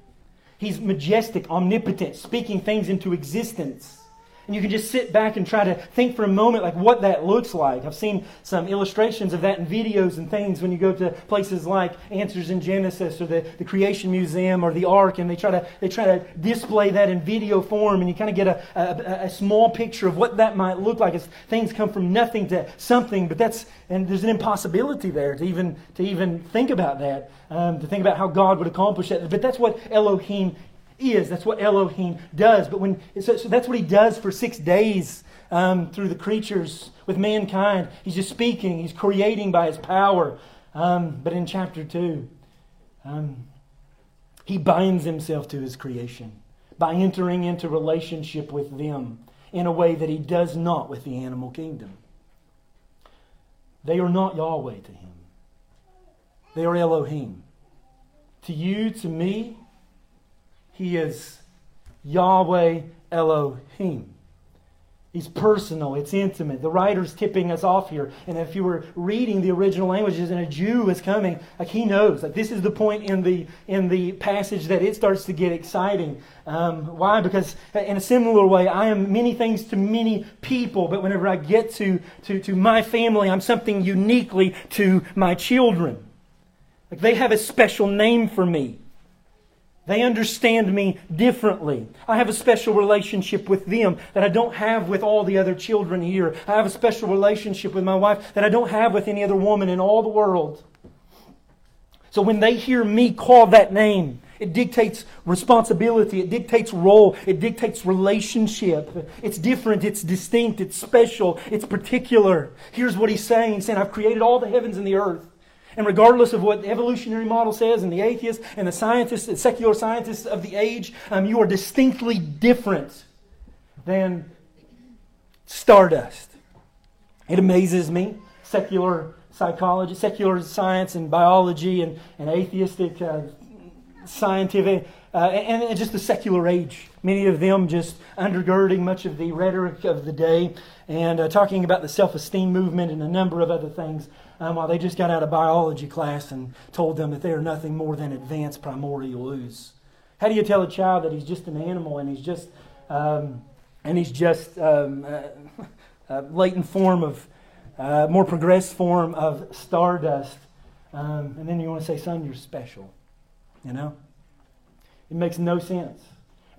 He's majestic, omnipotent, speaking things into existence. And you can just sit back and try to think for a moment like what that looks like. I've seen some illustrations of that in videos and things when you go to places like Answers in Genesis or the, the Creation Museum or the Ark and they try to they try to display that in video form and you kind of get a, a, a small picture of what that might look like as things come from nothing to something. But that's and there's an impossibility there to even to even think about that, um, to think about how God would accomplish that. But that's what Elohim is. That's what Elohim does. But when so, so that's what he does for six days um, through the creatures with mankind. He's just speaking. He's creating by his power. Um, but in chapter two, um, he binds himself to his creation by entering into relationship with them in a way that he does not with the animal kingdom. They are not Yahweh to him. They are Elohim. To you, to me, He is Yahweh Elohim. He's personal, it's intimate. The writer's tipping us off here. And if you were reading the original languages and a Jew is coming, like he knows, like this is the point in the in the passage that it starts to get exciting. Um, why? Because in a similar way, I am many things to many people, but whenever I get to, to, to my family, I'm something uniquely to my children. Like they have a special name for me. They understand me differently. I have a special relationship with them that I don't have with all the other children here. I have a special relationship with my wife that I don't have with any other woman in all the world. So when they hear me call that name, it dictates responsibility, it dictates role, it dictates relationship. It's different, it's distinct, it's special, it's particular. Here's what he's saying He's saying, I've created all the heavens and the earth. And regardless of what the evolutionary model says, and the atheists and the scientists, the secular scientists of the age, um, you are distinctly different than stardust. It amazes me. Secular psychology, secular science, and biology, and, and atheistic uh, scientific, uh, and, and, just the secular age. Many of them just undergirding much of the rhetoric of the day and uh, talking about the self esteem movement and a number of other things um, while they just got out of biology class and told them that they are nothing more than advanced primordial ooze. How do you tell a child that he's just an animal and he's just um, and he's just um, uh, a latent form of uh, more progressed form of stardust, um, and then you want to say, "Son, you're special," you know? It makes no sense.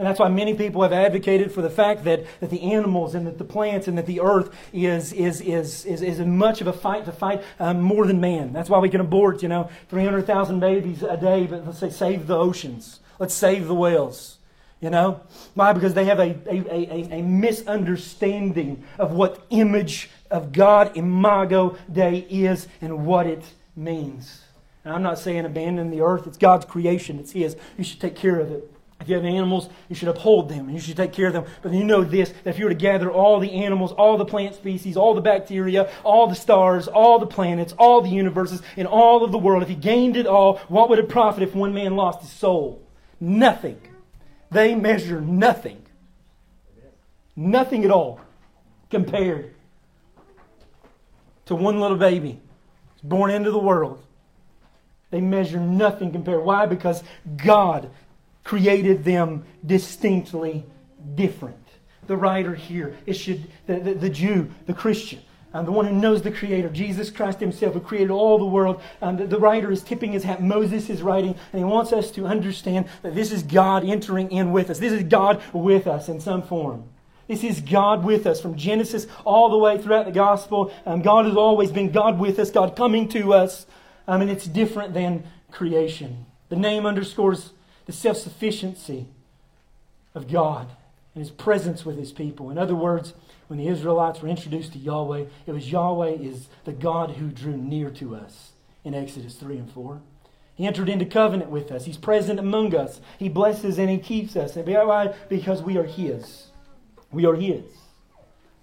And that's why many people have advocated for the fact that, that the animals and that the plants and that the earth is, is, is, is, is much of a fight to fight um, more than man. That's why we can abort, you know, 300,000 babies a day, but let's say save the oceans. Let's save the whales. You know? Why? Because they have a, a, a, a misunderstanding of what image of God, imago Dei, is and what it means. And I'm not saying abandon the earth. It's God's creation. It's His. You should take care of it. If you have animals, you should uphold them and you should take care of them. But you know this that if you were to gather all the animals, all the plant species, all the bacteria, all the stars, all the planets, all the universes, in all of the world, if you gained it all, what would it profit if one man lost his soul? Nothing. They measure nothing. Nothing at all compared to one little baby born into the world. They measure nothing compared. Why? Because God created them distinctly different. The writer here, it should, the, the, the Jew, the Christian, um, the one who knows the Creator, Jesus Christ Himself, who created all the world. Um, the, the, writer is tipping his hat. Moses is writing, and he wants us to understand that this is God entering in with us. This is God with us in some form. This is God with us from Genesis all the way throughout the gospel. Um, God has always been God with us, God coming to us, um, mean, it's different than creation. The name underscores the self sufficiency of God and his presence with his people. In other words, when the Israelites were introduced to Yahweh, it was Yahweh is the God who drew near to us in Exodus 3 and 4. He entered into covenant with us. He's present among us. He blesses and he keeps us. And why? Because we are his. We are his.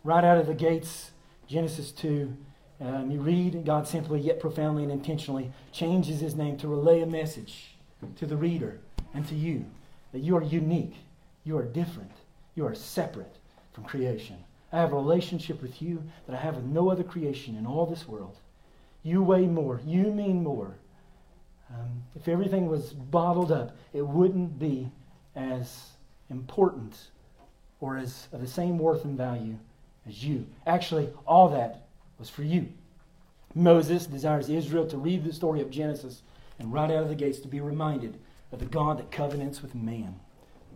Right out of the gates, Genesis 2, um, you read, God simply yet profoundly and intentionally changes his name to relay a message to the reader and to you that you are unique, you are different, you are separate from creation. I have a relationship with you that I have with no other creation in all this world. You weigh more, you mean more. Um, if everything was bottled up, it wouldn't be as important or as of the same worth and value as you. Actually, all that was for you. Moses desires Israel to read the story of Genesis and right out of the gates to be reminded of the God that covenants with man.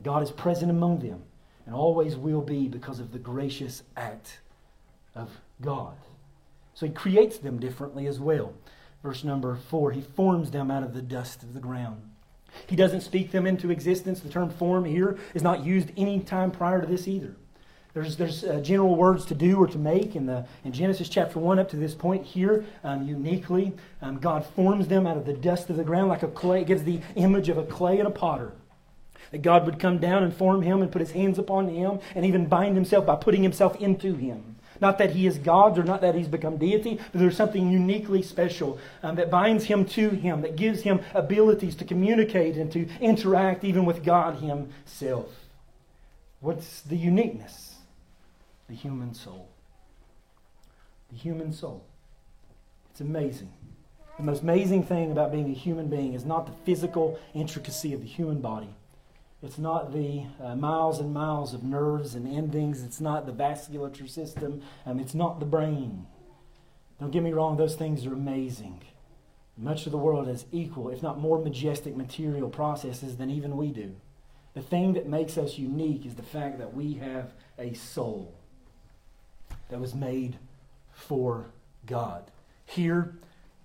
God is present among them and always will be because of the gracious act of God. So he creates them differently as well. Verse number four, he forms them out of the dust of the ground. He doesn't speak them into existence. The term form here is not used any time prior to this either. There's, there's uh, general words to do or to make in, the, in Genesis chapter 1 up to this point here, um, uniquely. Um, God forms them out of the dust of the ground like a clay. It gives the image of a clay and a potter. That God would come down and form him and put his hands upon him and even bind himself by putting himself into him. Not that he is God or not that he's become deity, but there's something uniquely special um, that binds him to him, that gives him abilities to communicate and to interact even with God himself. What's the uniqueness? The human soul. The human soul. It's amazing. The most amazing thing about being a human being is not the physical intricacy of the human body. It's not the uh, miles and miles of nerves and endings. It's not the vasculature system. Um, it's not the brain. Don't get me wrong, those things are amazing. Much of the world has equal, if not more majestic material processes than even we do. The thing that makes us unique is the fact that we have a soul that was made for God. Here,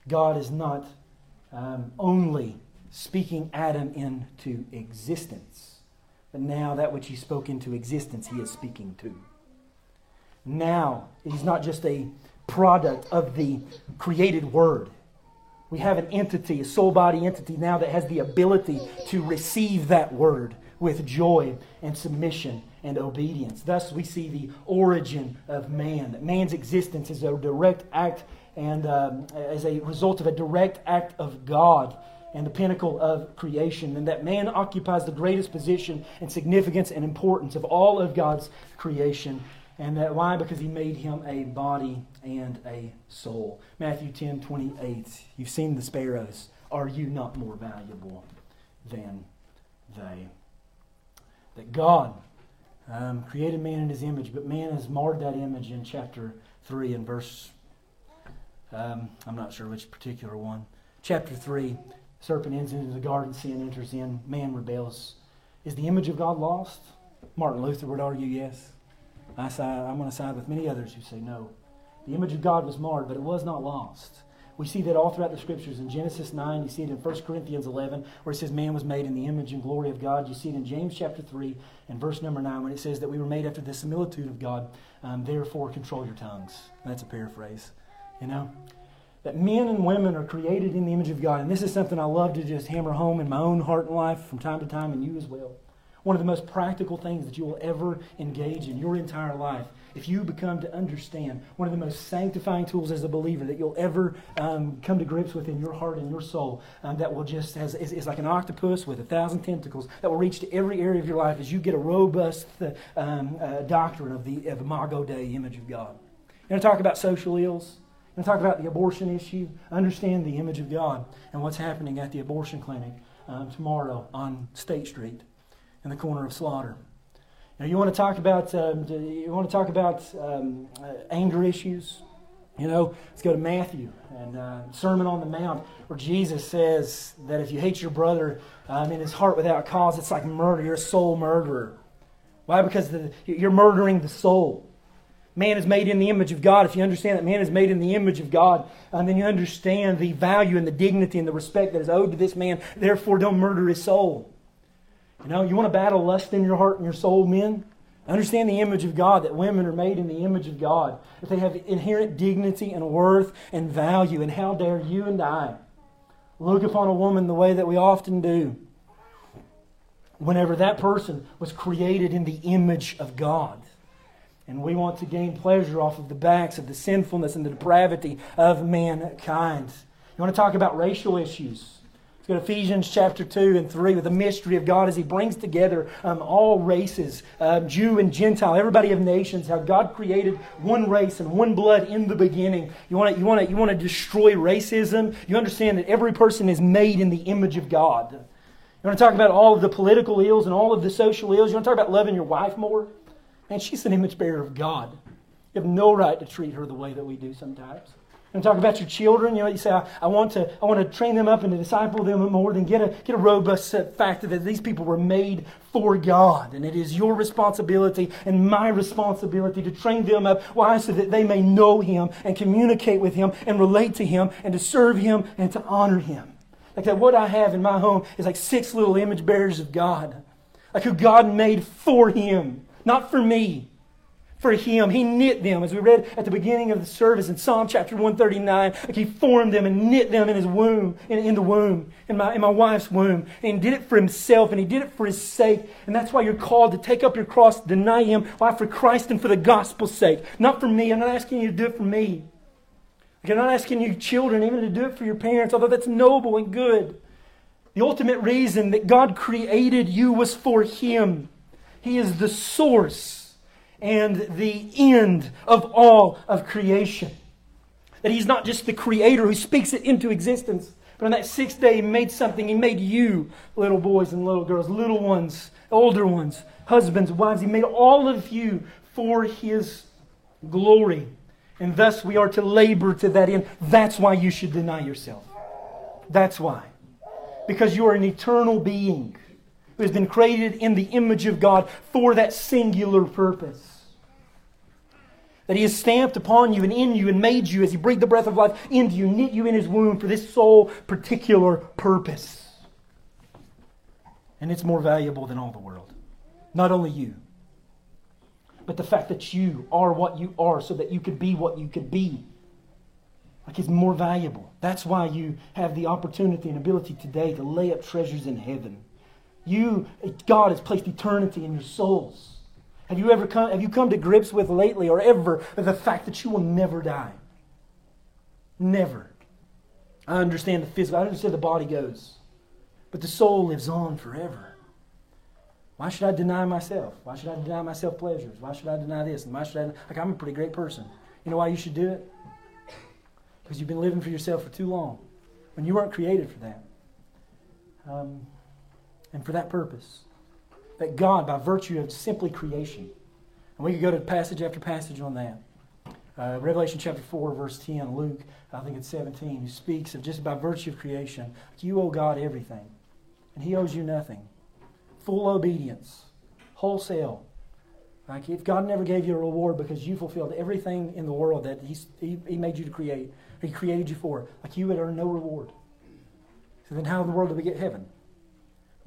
God is not um, only speaking Adam into existence, but now that which he spoke into existence, he is speaking to. Now, he's not just a product of the created word. We have an entity, a soul body entity now that has the ability to receive that word with joy and submission and obedience. Thus, we see the origin of man. That man's existence is a direct act and um, as a result of a direct act of God and the pinnacle of creation, and that man occupies the greatest position and significance and importance of all of God's creation. And that why? Because he made him a body and a soul. Matthew 10 28. You've seen the sparrows. Are you not more valuable than they? That God um, created man in his image, but man has marred that image in chapter 3 and verse um, I'm not sure which particular one. Chapter 3 serpent enters into the garden, sin enters in, man rebels. Is the image of God lost? Martin Luther would argue yes. I side, I'm going to side with many others who say no. The image of God was marred, but it was not lost. We see that all throughout the scriptures. In Genesis 9, you see it in 1 Corinthians 11, where it says man was made in the image and glory of God. You see it in James chapter 3 and verse number 9, when it says that we were made after the similitude of God. Um, therefore, control your tongues. That's a paraphrase. You know? That men and women are created in the image of God. And this is something I love to just hammer home in my own heart and life from time to time, and you as well. One of the most practical things that you will ever engage in your entire life, if you become to understand, one of the most sanctifying tools as a believer that you'll ever um, come to grips with in your heart and your soul, um, that will just, has, is, is, like an octopus with a thousand tentacles, that will reach to every area of your life as you get a robust um, uh, doctrine of the Imago Dei, image of God. You want to talk about social ills? and talk about the abortion issue, understand the image of God and what's happening at the abortion clinic um, tomorrow on State Street in the corner of Slaughter. Now, you want to talk about um, you want to talk about um, uh, anger issues. You know, let's go to Matthew and uh, Sermon on the Mount, where Jesus says that if you hate your brother um, in his heart without cause, it's like murder. You're a soul murderer. Why? Because the, you're murdering the soul. Man is made in the image of God. If you understand that man is made in the image of God, um, then you understand the value and the dignity and the respect that is owed to this man. Therefore, don't murder his soul. You know, you want to battle lust in your heart and your soul, men? Understand the image of God, that women are made in the image of God, that they have inherent dignity and worth and value. And how dare you and I look upon a woman the way that we often do whenever that person was created in the image of God? And we want to gain pleasure off of the backs of the sinfulness and the depravity of mankind. You want to talk about racial issues? Go to Ephesians chapter 2 and 3 with the mystery of God as He brings together um, all races, uh, Jew and Gentile, everybody of nations, how God created one race and one blood in the beginning. You want to, you want to, you want to destroy racism? You understand that every person is made in the image of God. You want to talk about all of the political ills and all of the social ills? You want to talk about loving your wife more? And she's an image bearer of God. You have no right to treat her the way that we do sometimes. And talk about your children. You know, you say, I, I, want to, I want to train them up and to disciple them more than get a, get a robust fact that these people were made for God. And it is your responsibility and my responsibility to train them up. Why? So that they may know Him and communicate with Him and relate to Him and to serve Him and to honor Him. Like that, what I have in my home is like six little image bearers of God. Like who God made for Him not for me. For him. He knit them, as we read at the beginning of the service in Psalm chapter 139. Like he formed them and knit them in his womb, in, in the womb, in my, in my wife's womb. And he did it for himself and he did it for his sake. And that's why you're called to take up your cross, deny him. Why? For Christ and for the gospel's sake. Not for me. I'm not asking you to do it for me. I'm not asking you, children, even to do it for your parents, although that's noble and good. The ultimate reason that God created you was for him. He is the source and the end of all of creation. That He's not just the creator who speaks it into existence, but on that sixth day He made something. He made you, little boys and little girls, little ones, older ones, husbands, wives. He made all of you for His glory. And thus we are to labor to that end. That's why you should deny yourself. That's why. Because you are an eternal being who has been created in the image of God for that singular purpose that He has stamped upon you and in you and made you as He breathed the breath of life into you, knit you in His womb for this sole particular purpose. And it's more valuable than all the world. Not only you, but the fact that you are what you are so that you could be what you could be. Like it's more valuable. That's why you have the opportunity and ability today to lay up treasures in heaven. You, God has placed eternity in your souls. Have you ever come, have you come to grips with lately or ever the fact that you will never die? Never. I understand the physical, I understand the body goes, but the soul lives on forever. Why should I deny myself? Why should I deny myself pleasures? Why should I deny this? And why should I? Like, I'm a pretty great person. You know why you should do it? Because you've been living for yourself for too long when you weren't created for that. Um, and for that purpose that God, by virtue of simply creation, and we could go to passage after passage on that. Uh, Revelation chapter 4, verse 10, Luke, I think it's 17, who speaks of just by virtue of creation, you owe God everything, and He owes you nothing. Full obedience, wholesale. Like if God never gave you a reward because you fulfilled everything in the world that He, he, he made you to create, He created you for, like you would earn no reward. So then, how in the world do we get heaven?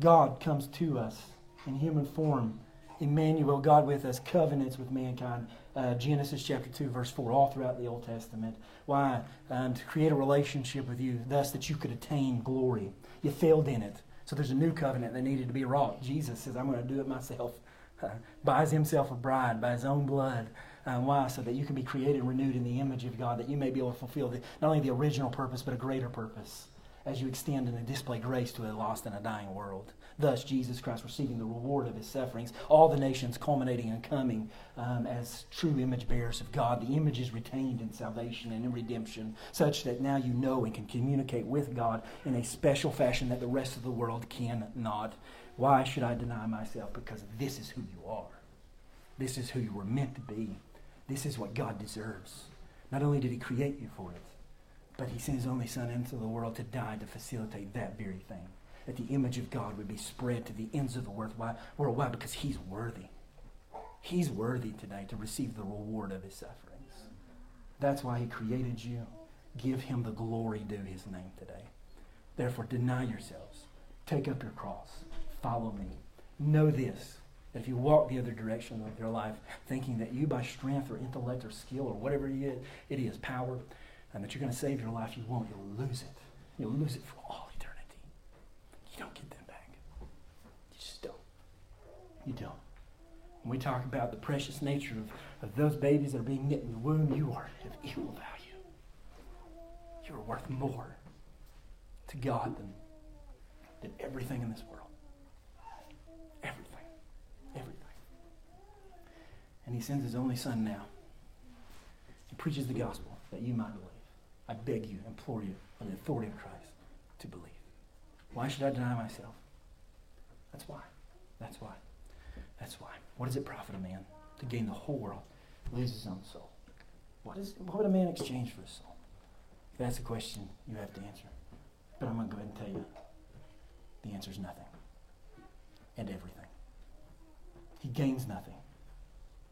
God comes to us in human form. Emmanuel, God with us, covenants with mankind. Uh, Genesis chapter 2, verse 4, all throughout the Old Testament. Why? Um, to create a relationship with you, thus that you could attain glory. You failed in it. So there's a new covenant that needed to be wrought. Jesus says, I'm going to do it myself. Uh, buys himself a bride by his own blood. Uh, why? So that you can be created and renewed in the image of God, that you may be able to fulfill the, not only the original purpose, but a greater purpose as you extend and display grace to a lost and a dying world. Thus, Jesus Christ receiving the reward of his sufferings, all the nations culminating and coming um, as true image bearers of God. The image is retained in salvation and in redemption, such that now you know and can communicate with God in a special fashion that the rest of the world cannot. Why should I deny myself? Because this is who you are. This is who you were meant to be. This is what God deserves. Not only did He create you for it, but He sent His only Son into the world to die to facilitate that very thing that the image of God would be spread to the ends of the world. Why? World. Why? Because He's worthy. He's worthy today to receive the reward of His sufferings. That's why He created you. Give Him the glory due His name today. Therefore, deny yourselves. Take up your cross. Follow me. Know this that if you walk the other direction of your life, thinking that you by strength or intellect or skill or whatever it is, power, and that you're going to save your life, you won't. You'll lose it. You'll lose it for all eternity. you don't get them back. You just don't. You don't. When we talk about the precious nature of, of those babies that are being knit in the womb, you are of equal value. You are worth more to God than, than everything in this world. Everything. Everything. And He sends His only Son now. He preaches the gospel that you might believe. I beg you, implore you, on the authority of Christ, to believe. Why should I deny myself? That's why. That's why. That's why. What does it profit a man to gain the whole world, lose his own soul? What, is, what would a man exchange for his soul? That's a question you have to answer. But I'm going to go ahead and tell you the answer is nothing and everything. He gains nothing.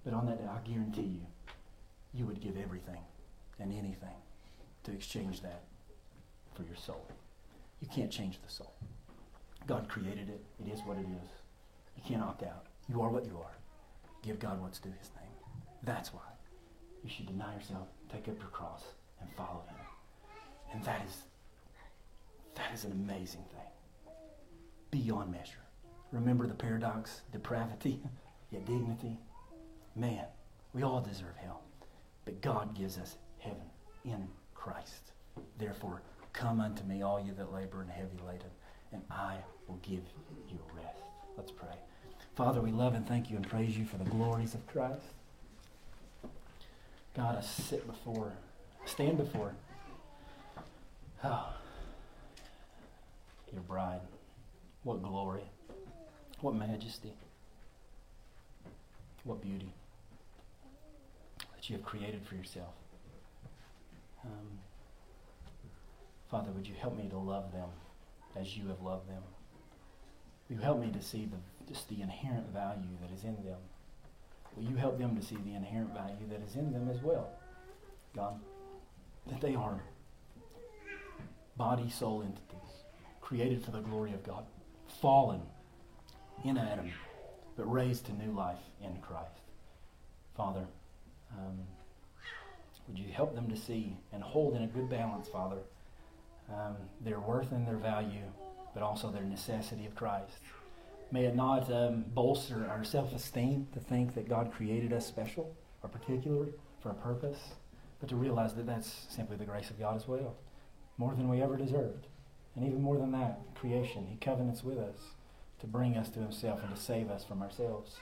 But on that day, I guarantee you, you would give everything and anything to exchange that for your soul. You can't change the soul. God created it. It is what it is. You can't opt out. You are what you are. Give God what's due his name. That's why you should deny yourself, take up your cross, and follow him. And that is that is an amazing thing. Beyond measure. Remember the paradox, depravity, yet dignity. Man, we all deserve hell. But God gives us heaven in Christ. Therefore, come unto me, all you that labor and heavy laden, and I will give you rest. Let's pray. Father, we love and thank you and praise you for the glories of Christ. God, I sit before, stand before oh, your bride. What glory, what majesty, what beauty that you have created for yourself. Um, Father, would you help me to love them as you have loved them? Will you help me to see the, just the inherent value that is in them? Will you help them to see the inherent value that is in them as well? God, that they are body, soul entities, created for the glory of God, fallen in Adam, but raised to new life in Christ. Father, um, would you help them to see and hold in a good balance, Father, um, their worth and their value, but also their necessity of Christ? May it not um, bolster our self esteem to think that God created us special or particular for a purpose, but to realize that that's simply the grace of God as well, more than we ever deserved. And even more than that, creation, He covenants with us to bring us to Himself and to save us from ourselves.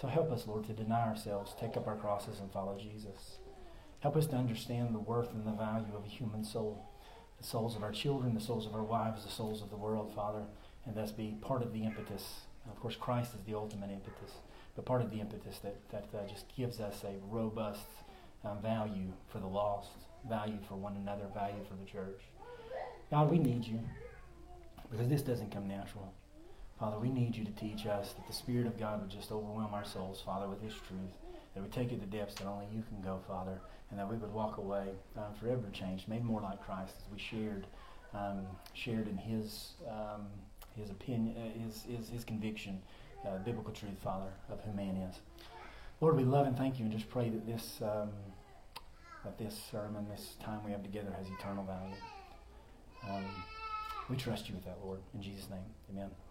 So help us, Lord, to deny ourselves, take up our crosses, and follow Jesus. Help us to understand the worth and the value of a human soul, the souls of our children, the souls of our wives, the souls of the world, Father, and thus be part of the impetus. Of course, Christ is the ultimate impetus, but part of the impetus that, that uh, just gives us a robust um, value for the lost, value for one another, value for the church. God, we need you because this doesn't come natural. Father, we need you to teach us that the Spirit of God would just overwhelm our souls, Father, with His truth. That we take it to depths that only you can go, Father, and that we would walk away um, forever changed, made more like Christ as we shared, um, shared in His um, His opinion, uh, His, His His conviction, uh, biblical truth, Father, of who man is. Lord, we love and thank you, and just pray that this um, that this sermon, this time we have together, has eternal value. Um, we trust you with that, Lord. In Jesus' name, Amen.